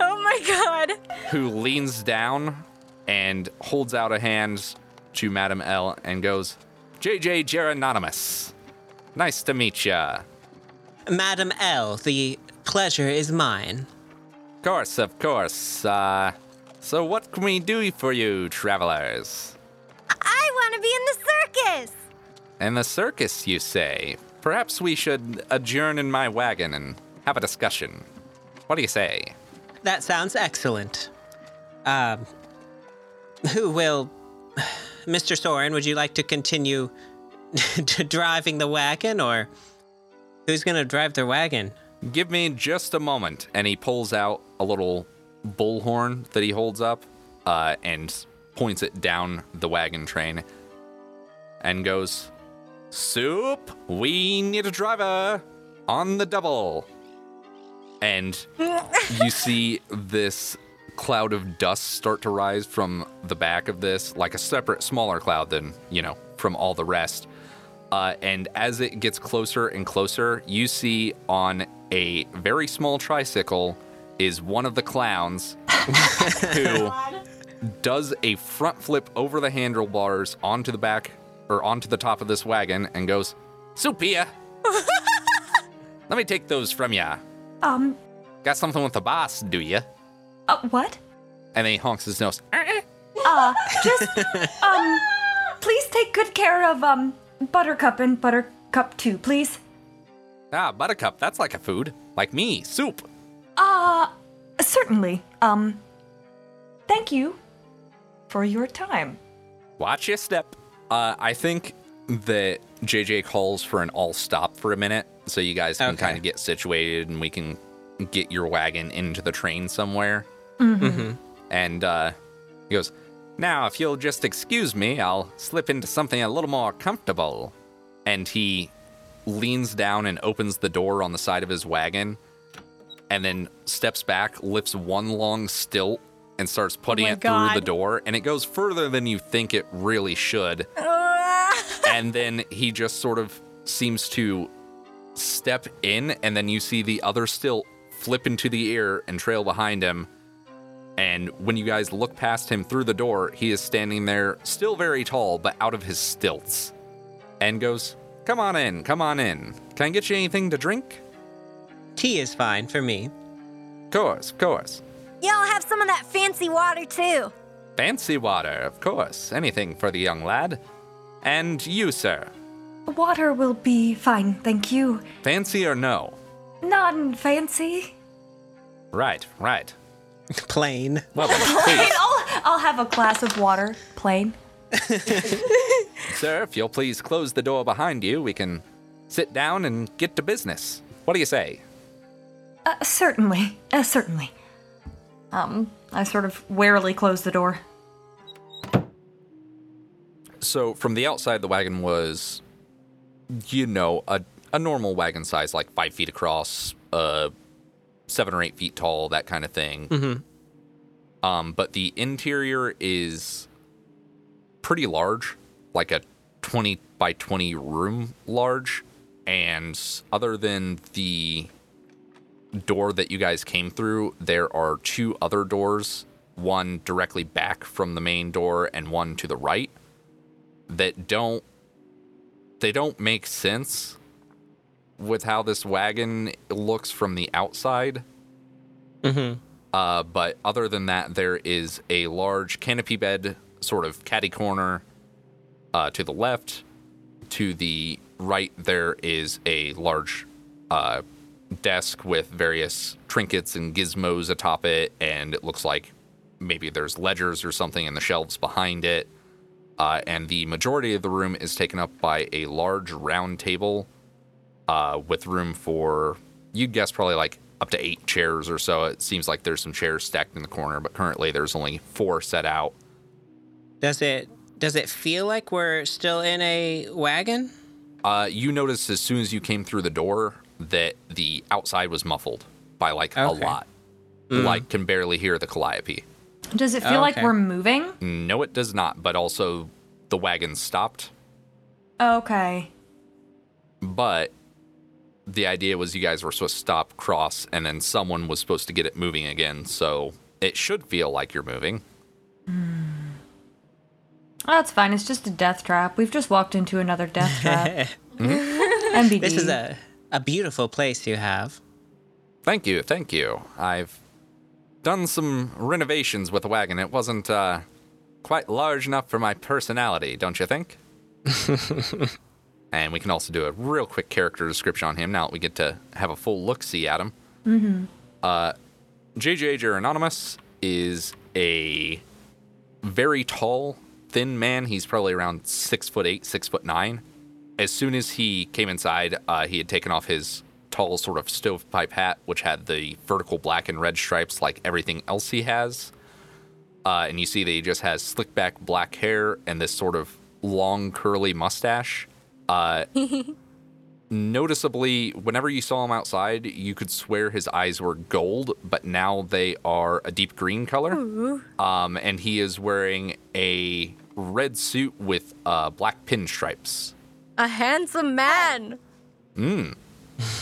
Oh my god! who leans down and holds out a hand to Madam L and goes, JJ Gerononimus. Nice to meet ya. Madam L, the pleasure is mine. Of course, of course. Uh, so what can we do for you, travelers? I want to be in the circus. In the circus, you say? Perhaps we should adjourn in my wagon and have a discussion. What do you say? That sounds excellent. Um, who will. Mr. Sorrin, would you like to continue to driving the wagon, or who's going to drive the wagon? Give me just a moment. And he pulls out a little bullhorn that he holds up. Uh, and points it down the wagon train and goes, Soup, we need a driver on the double. And you see this cloud of dust start to rise from the back of this, like a separate, smaller cloud than, you know, from all the rest. Uh, and as it gets closer and closer, you see on a very small tricycle is one of the clowns who does a front flip over the handlebars onto the back or onto the top of this wagon and goes, Soupia! Let me take those from ya. Um, Got something with the boss, do ya? uh, what? And then he honks his nose. Uh, just, um, please take good care of, um, Buttercup and Buttercup 2, please. Ah, Buttercup, that's like a food. Like me, soup. Uh, certainly. Um, thank you for your time. Watch your step. Uh, I think that JJ calls for an all stop for a minute so you guys can Okay. kind of get situated and we can get your wagon into the train somewhere. And uh, he goes, Now, if you'll just excuse me, I'll slip into something a little more comfortable. And he leans down and opens the door on the side of his wagon and then steps back, lifts one long stilt, and starts oh putting my it through the door. And it goes further than you think it really should. and then he just sort of seems to step in, and then you see the other stilt flip into the air and trail behind him. And when you guys look past him through the door, he is standing there, still very tall, but out of his stilts, and goes, Come on in, come on in. Can I get you anything to drink? Tea is fine for me. Of course, of course. Yeah, I'll have some of that fancy water too. Fancy water, of course. Anything for the young lad. And you, sir. Water will be fine, thank you. Fancy or no? Non fancy. Right, right. Plain. Well, then, Plain. please, I'll, I'll have a glass of water. Plain. sir, if you'll please close the door behind you, we can sit down and get to business. What do you say? Uh, certainly. Uh, certainly. Um, I sort of warily close the door. So, from the outside, the wagon was, you know, a, a normal wagon size, like five feet across, uh, seven or eight feet tall, that kind of thing. Mm-hmm. Um, but the interior is pretty large, like a 20 by 20 room large. And other than the door that you guys came through, there are two other doors, one directly back from the main door and one to the right that don't they don't make sense with how this wagon looks from the outside. Mm-hmm. Uh, but other than that, there is a large canopy bed, sort of caddy corner, uh, to the left. To the right, there is a large uh, desk with various trinkets and gizmos atop it, and it looks like maybe there's ledgers or something in the shelves behind it. Uh, and the majority of the room is taken up by a large round table uh, with room for, you'd guess, probably like up to eight chairs or so. It seems like there's some chairs stacked in the corner, but currently there's only four set out. Does it does it feel like we're still in a wagon? Uh, you noticed as soon as you came through the door that the outside was muffled by like a Okay. lot. Hmm. Like, can barely hear the calliope. Does it feel Oh, like okay. we're moving? No, it does not, but also the wagon stopped. Okay. But the idea was you guys were supposed to stop, cross, and then someone was supposed to get it moving again. So it should feel like you're moving. Oh, that's fine. It's just a death trap. We've just walked into another death trap. MBD. This is a a beautiful place you have. Thank you, thank you. I've done some renovations with the wagon. It wasn't uh, quite large enough for my personality, don't you think? and we can also do a real quick character description on him now that we get to have a full look see at him. Mm-hmm. Uh, JJ Geronymous is a very tall, thin man. He's probably around six foot eight, six foot nine. As soon as he came inside, uh, he had taken off his tall, sort of stovepipe hat, which had the vertical black and red stripes like everything else he has. uh, and you see that he just has slick back black hair and this sort of long curly mustache. Uh, noticeably, whenever you saw him outside, you could swear his eyes were gold, but now they are a deep green color. Um, and he is wearing a red suit with uh, black pinstripes. A handsome man. Mmm.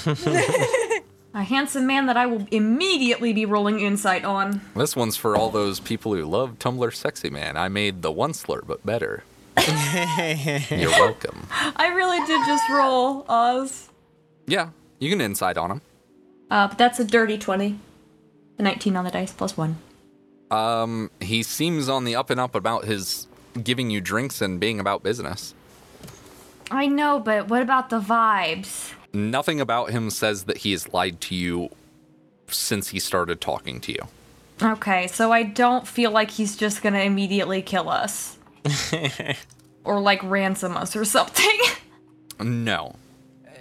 A handsome man that I will immediately be rolling insight on. This one's for all those people who love Tumblr Sexy Man. I made the one slur, but better. You're welcome. I really did just roll Oz. Yeah, you can insight on him. Uh, but that's a dirty 20. A 19 on the dice plus one. Um, he seems on the up and up about his giving you drinks and being about business. I know, but what about the vibes? Nothing about him says that he has lied to you since he started talking to you. Okay, so I don't feel like he's just gonna immediately kill us. or like ransom us or something. No.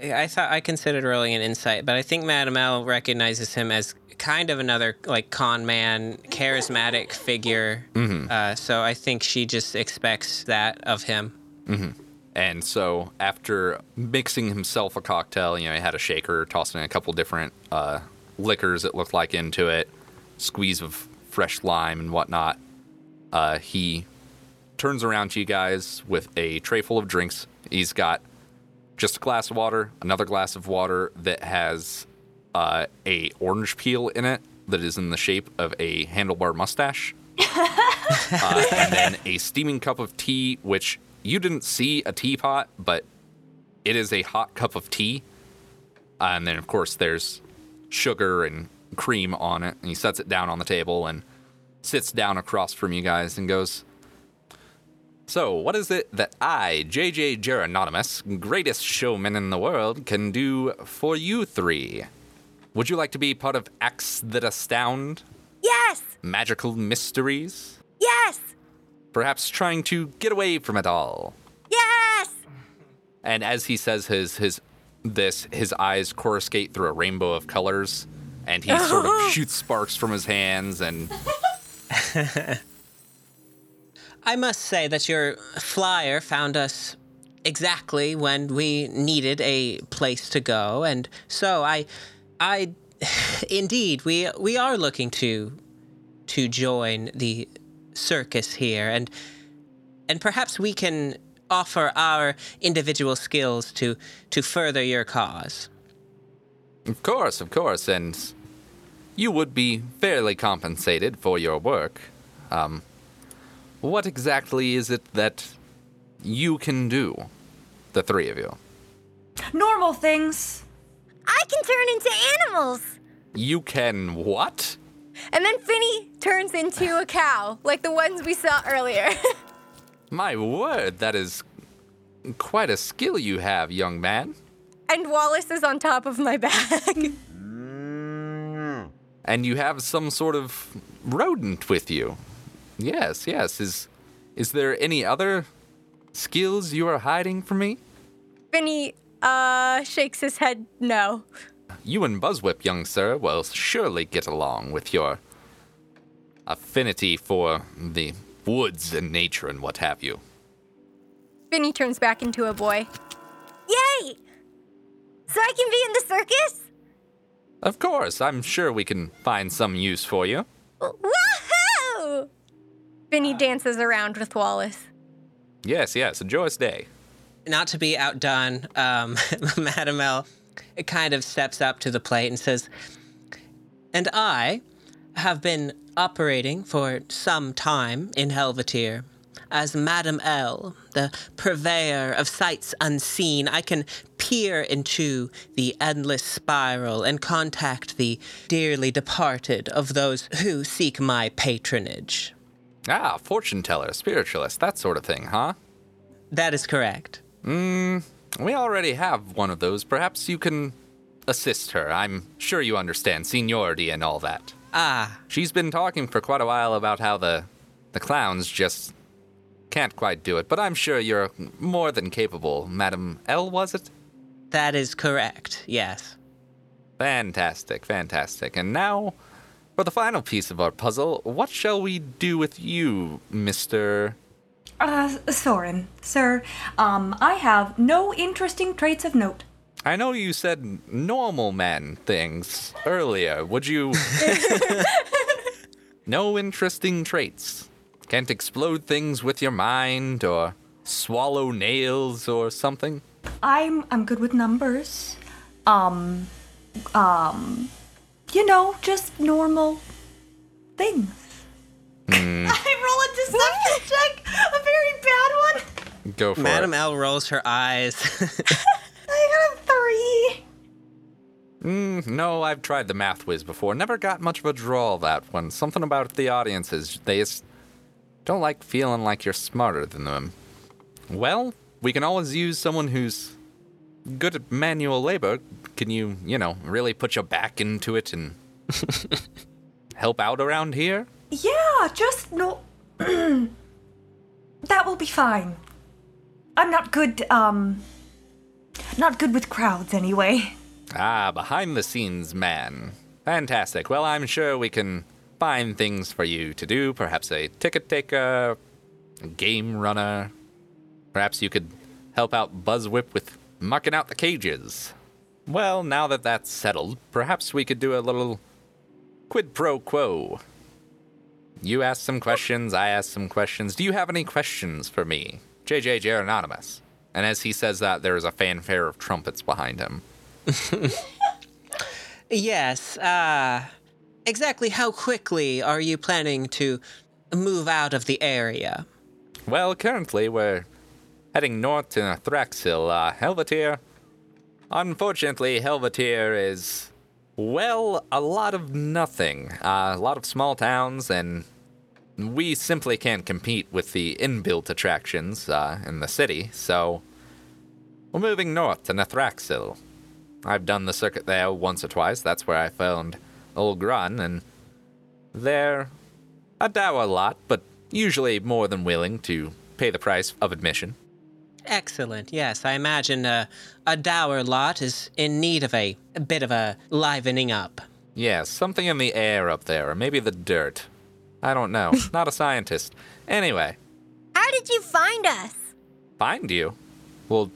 I thought I considered rolling an insight, but I think Madam L recognizes him as kind of another like con man, charismatic figure. Uh, so I think she just expects that of him. And so after mixing himself a cocktail, you know, he had a shaker, tossing a couple different uh, liquors it looked like into it, squeeze of fresh lime and whatnot. Uh, he turns around to you guys with a tray full of drinks. He's got just a glass of water, another glass of water that has uh, a orange peel in it that is in the shape of a handlebar mustache. uh, and then a steaming cup of tea, which you didn't see a teapot, but it is a hot cup of tea. Uh, and then, of course, there's sugar and cream on it. And he sets it down on the table and sits down across from you guys and goes, So, what is it that I, JJ Gerononimus, greatest showman in the world, can do for you three? Would you like to be part of Acts That Astound? Yes! Magical mysteries? Yes! Perhaps trying to get away from it all? Yes! And as he says his his this, his eyes coruscate through a rainbow of colors, and he sort of shoots sparks from his hands. And I must say that your flyer found us exactly when we needed a place to go, and so I, I, indeed, we we are looking to to join the circus here, and and perhaps we can offer our individual skills to to further your cause. of course, of course, and you would be fairly compensated for your work. Um, what exactly is it that you can do, the three of you? Normal things. I can turn into animals! You can what? And then Finny turns into a cow, like the ones we saw earlier. My word, that is quite a skill you have, young man. and Wallace is on top of my back. And you have some sort of rodent with you. Yes, yes. Is is there any other skills you are hiding from me? Finny uh shakes his head no. You and Buzzwhip, young sir, will surely get along with your affinity for the woods and nature and what have you. Finny turns back into a boy. Yay! So I can be in the circus? Of course, I'm sure we can find some use for you. Woohoo! Finny dances around with Wallace. Yes, yes, a joyous day. not to be outdone, um, Madam L kind of steps up to the plate and says, And I have been operating for some time in Helvettyr. As Madam L, the purveyor of sights unseen, I can peer into the endless spiral and contact the dearly departed of those who seek my patronage. Ah, fortune teller, spiritualist, that sort of thing, huh? That is correct. We already have one of those. Perhaps you can assist her. I'm sure you understand seniority and all that. Ah, She's been talking for quite a while about how the the clowns just can't quite do it, but I'm sure you're more than capable, Madam L, was it? that is correct, yes. Fantastic, fantastic. And now For the final piece of our puzzle, what shall we do with you, Mr. Uh, Sorrin, sir, um, I have no interesting traits of note. I know you said normal man things earlier. Would you. no interesting traits. Can't explode things with your mind or swallow nails or something? I'm I'm good with numbers. Um, um, you know, just normal things. I roll a deception check, very bad one. Go for Madam it. L rolls her eyes. I got a three. Mm, no, I've tried the math whiz before. Never got much of a draw that one. Something about the audiences. They just don't like feeling like you're smarter than them. Well, we can always use someone who's good at manual labor. Can you, you know, really put your back into it and help out around here? Yeah, just no. that will be fine. I'm not good. Um, not good with crowds anyway. Ah, behind the scenes man. Fantastic. Well, I'm sure we can find things for you to do. Perhaps a ticket taker, a game runner. Perhaps you could help out Buzzwhip with mucking out the cages. Well, now that that's settled, perhaps we could do a little quid pro quo. You ask some questions, I ask some questions. Do you have any questions for me? JJ Gerononimus. And as he says that, there is a fanfare of trumpets behind him. yes. Uh, exactly how quickly are you planning to move out of the area? Well, currently we're heading north to Thraxil. Uh, Helvettyr. Unfortunately, Helvettyr is, well, a lot of nothing. Uh, a lot of small towns, and we simply can't compete with the inbuilt attractions uh, in the city, so we're moving north to Nathraxil. I've done the circuit there once or twice. That's where I found Old Grun, and they're a dour lot, but usually more than willing to pay the price of admission. Excellent. Yes, I imagine uh, a dour lot is in need of a, a bit of a livening up. Yes, something in the air up there, or maybe the dirt. I don't know. Not a scientist. Anyway, How did you find us? find you? Well,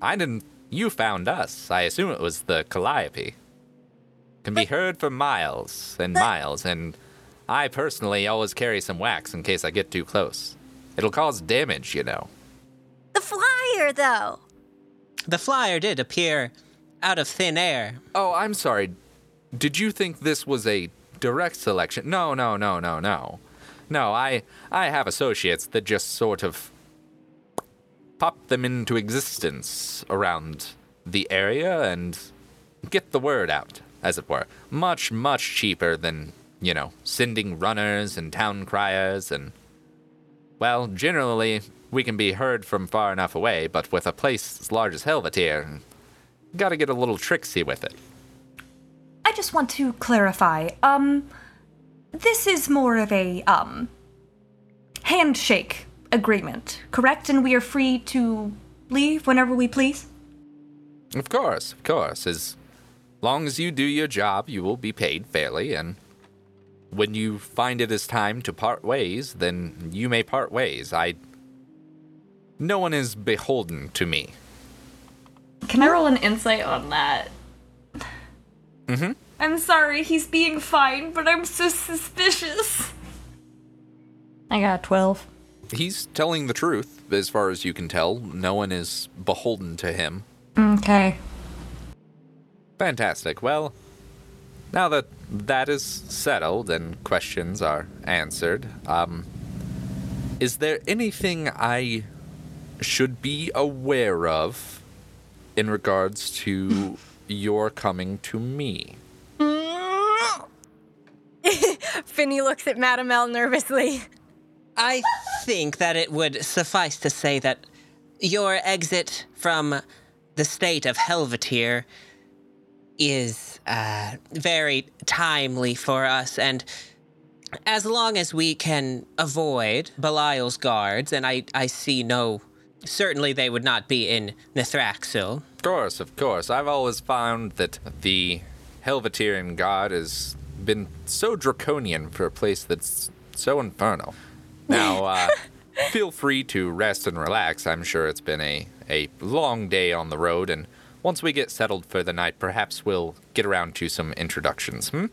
I didn't. You found us. I assume it was the Calliope. Can be heard for miles and miles, and I personally always carry some wax in case I get too close. It'll cause damage, you know. The flyer, though. The flyer did appear out of thin air. Oh, I'm sorry. Did you think this was a direct selection? No, no, no, no, no. No, I I have associates that just sort of pop them into existence around the area and get the word out, as it were. Much, much cheaper than, you know, sending runners and town criers and well, generally we can be heard from far enough away, but with a place as large as Helvettyr, gotta get a little tricksy with it. I just want to clarify. Um, this is more of a um handshake agreement, correct? And we are free to leave whenever we please. Of course, of course. As long as you do your job, you will be paid fairly, and when you find it is time to part ways, then you may part ways. I. No one is beholden to me. Can I roll an insight on that? Mm-hmm. I'm sorry, he's being fine, but I'm so suspicious. I got a 12. He's telling the truth, as far as you can tell. No one is beholden to him. Okay. Fantastic. Well, now that that is settled and questions are answered, um, is there anything I should be aware of in regards to your coming to me? Finny looks at Madam L nervously. I think that it would suffice to say that your exit from the state of Helvettyr is uh, very timely for us, and as long as we can avoid Belial's guards, and I, I see no. Certainly, they would not be in Nithraxil. Of course, of course. I've always found that the Helveterian god has been so draconian for a place that's so infernal. Now, uh, feel free to rest and relax. I'm sure it's been a, a long day on the road, and once we get settled for the night, perhaps we'll get around to some introductions, hmm?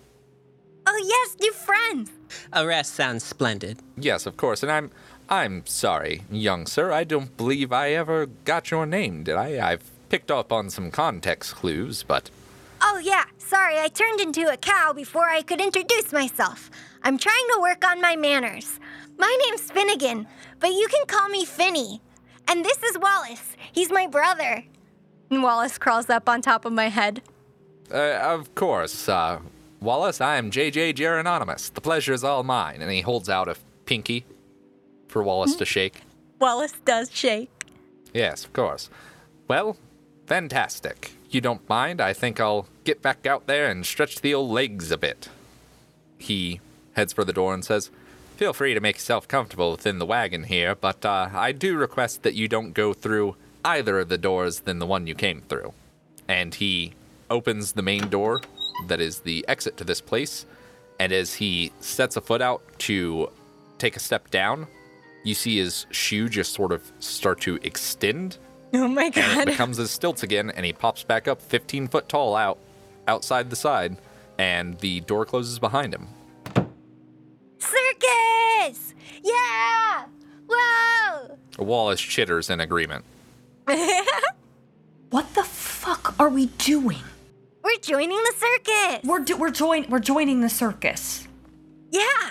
Oh, yes, new friends. A rest sounds splendid. Yes, of course, and I'm I'm sorry, young sir. I don't believe I ever got your name, did I? I've picked up on some context clues, but Oh, yeah, sorry, I turned into a cow before I could introduce myself. I'm trying to work on my manners. My name's Finnegan, but you can call me Finny. And this is Wallace. He's my brother. And Wallace crawls up on top of my head. uh, of course, uh, Wallace, I am JJ Geronymous. The pleasure is all mine. And he holds out a pinky for Wallace to shake. Wallace does shake. Yes, of course. Well, fantastic. You don't mind? I think I'll get back out there and stretch the old legs a bit. He heads for the door and says, Feel free to make yourself comfortable within the wagon here, but uh, I do request that you don't go through either of the doors than the one you came through. And he opens the main door that is the exit to this place, and as he sets a foot out to take a step down, you see his shoe just sort of start to extend Oh my god! and it becomes his stilts again, and he pops back up 15 foot tall out outside the side, and the door closes behind him. Circus! Yeah! Whoa! Wallace chitters in agreement. What the fuck are we doing? We're joining the circus! We're do- we're join we're joining the circus. Yeah!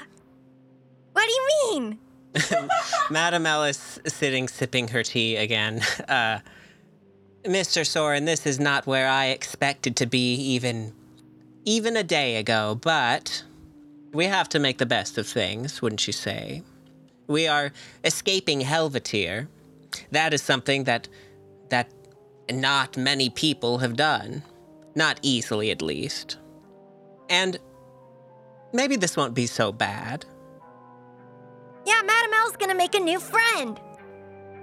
What do you mean? Madam Ellis sitting sipping her tea again. Uh, Mr. Sorrin, this is not where I expected to be even even a day ago, but we have to make the best of things, wouldn't you say? We are escaping Helvettyr. That is something that that not many people have done. Not easily at least. And maybe this won't be so bad. Yeah, Madam L's gonna make a new friend.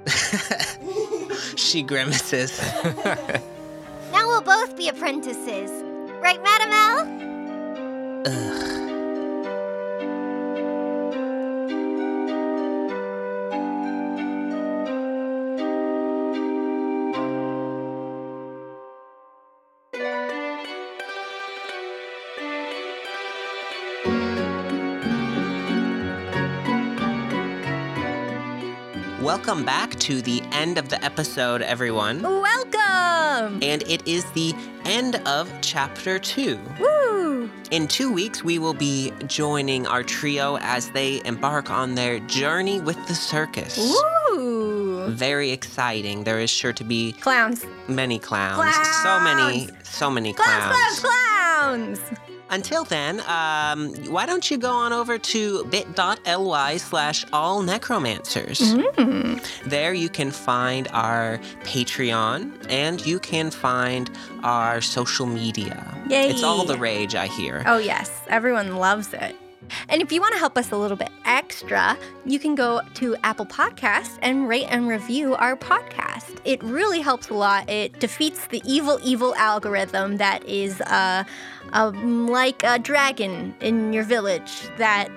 She grimaces. Now we'll both be apprentices. Right, Madam L? Welcome back to the end of the episode, everyone. Welcome! And it is the end of chapter two. Woo! In two weeks, we will be joining our trio as they embark on their journey with the circus. Woo! Very exciting. There is sure to be Clowns. many clowns. clowns. So many, so many clowns. Clowns, clowns, clowns! Until then, um, why don't you go on over to bit.ly slash all necromancers. There you can find our Patreon and you can find our social media. Yay. It's all the rage, I hear. Oh, yes. Everyone loves it. And if you want to help us a little bit extra, you can go to Apple Podcasts and rate and review our podcast. It really helps a lot. It defeats the evil, evil algorithm that is uh, um, like a dragon in your village that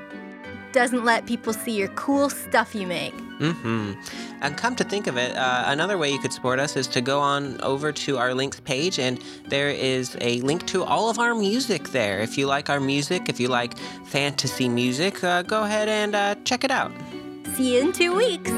doesn't let people see your cool stuff you make. hmm And come to think of it, uh, another way you could support us is to go on over to our links page, and there is a link to all of our music there. If you like our music, if you like fantasy music, uh, go ahead and uh, check it out. See you in two weeks.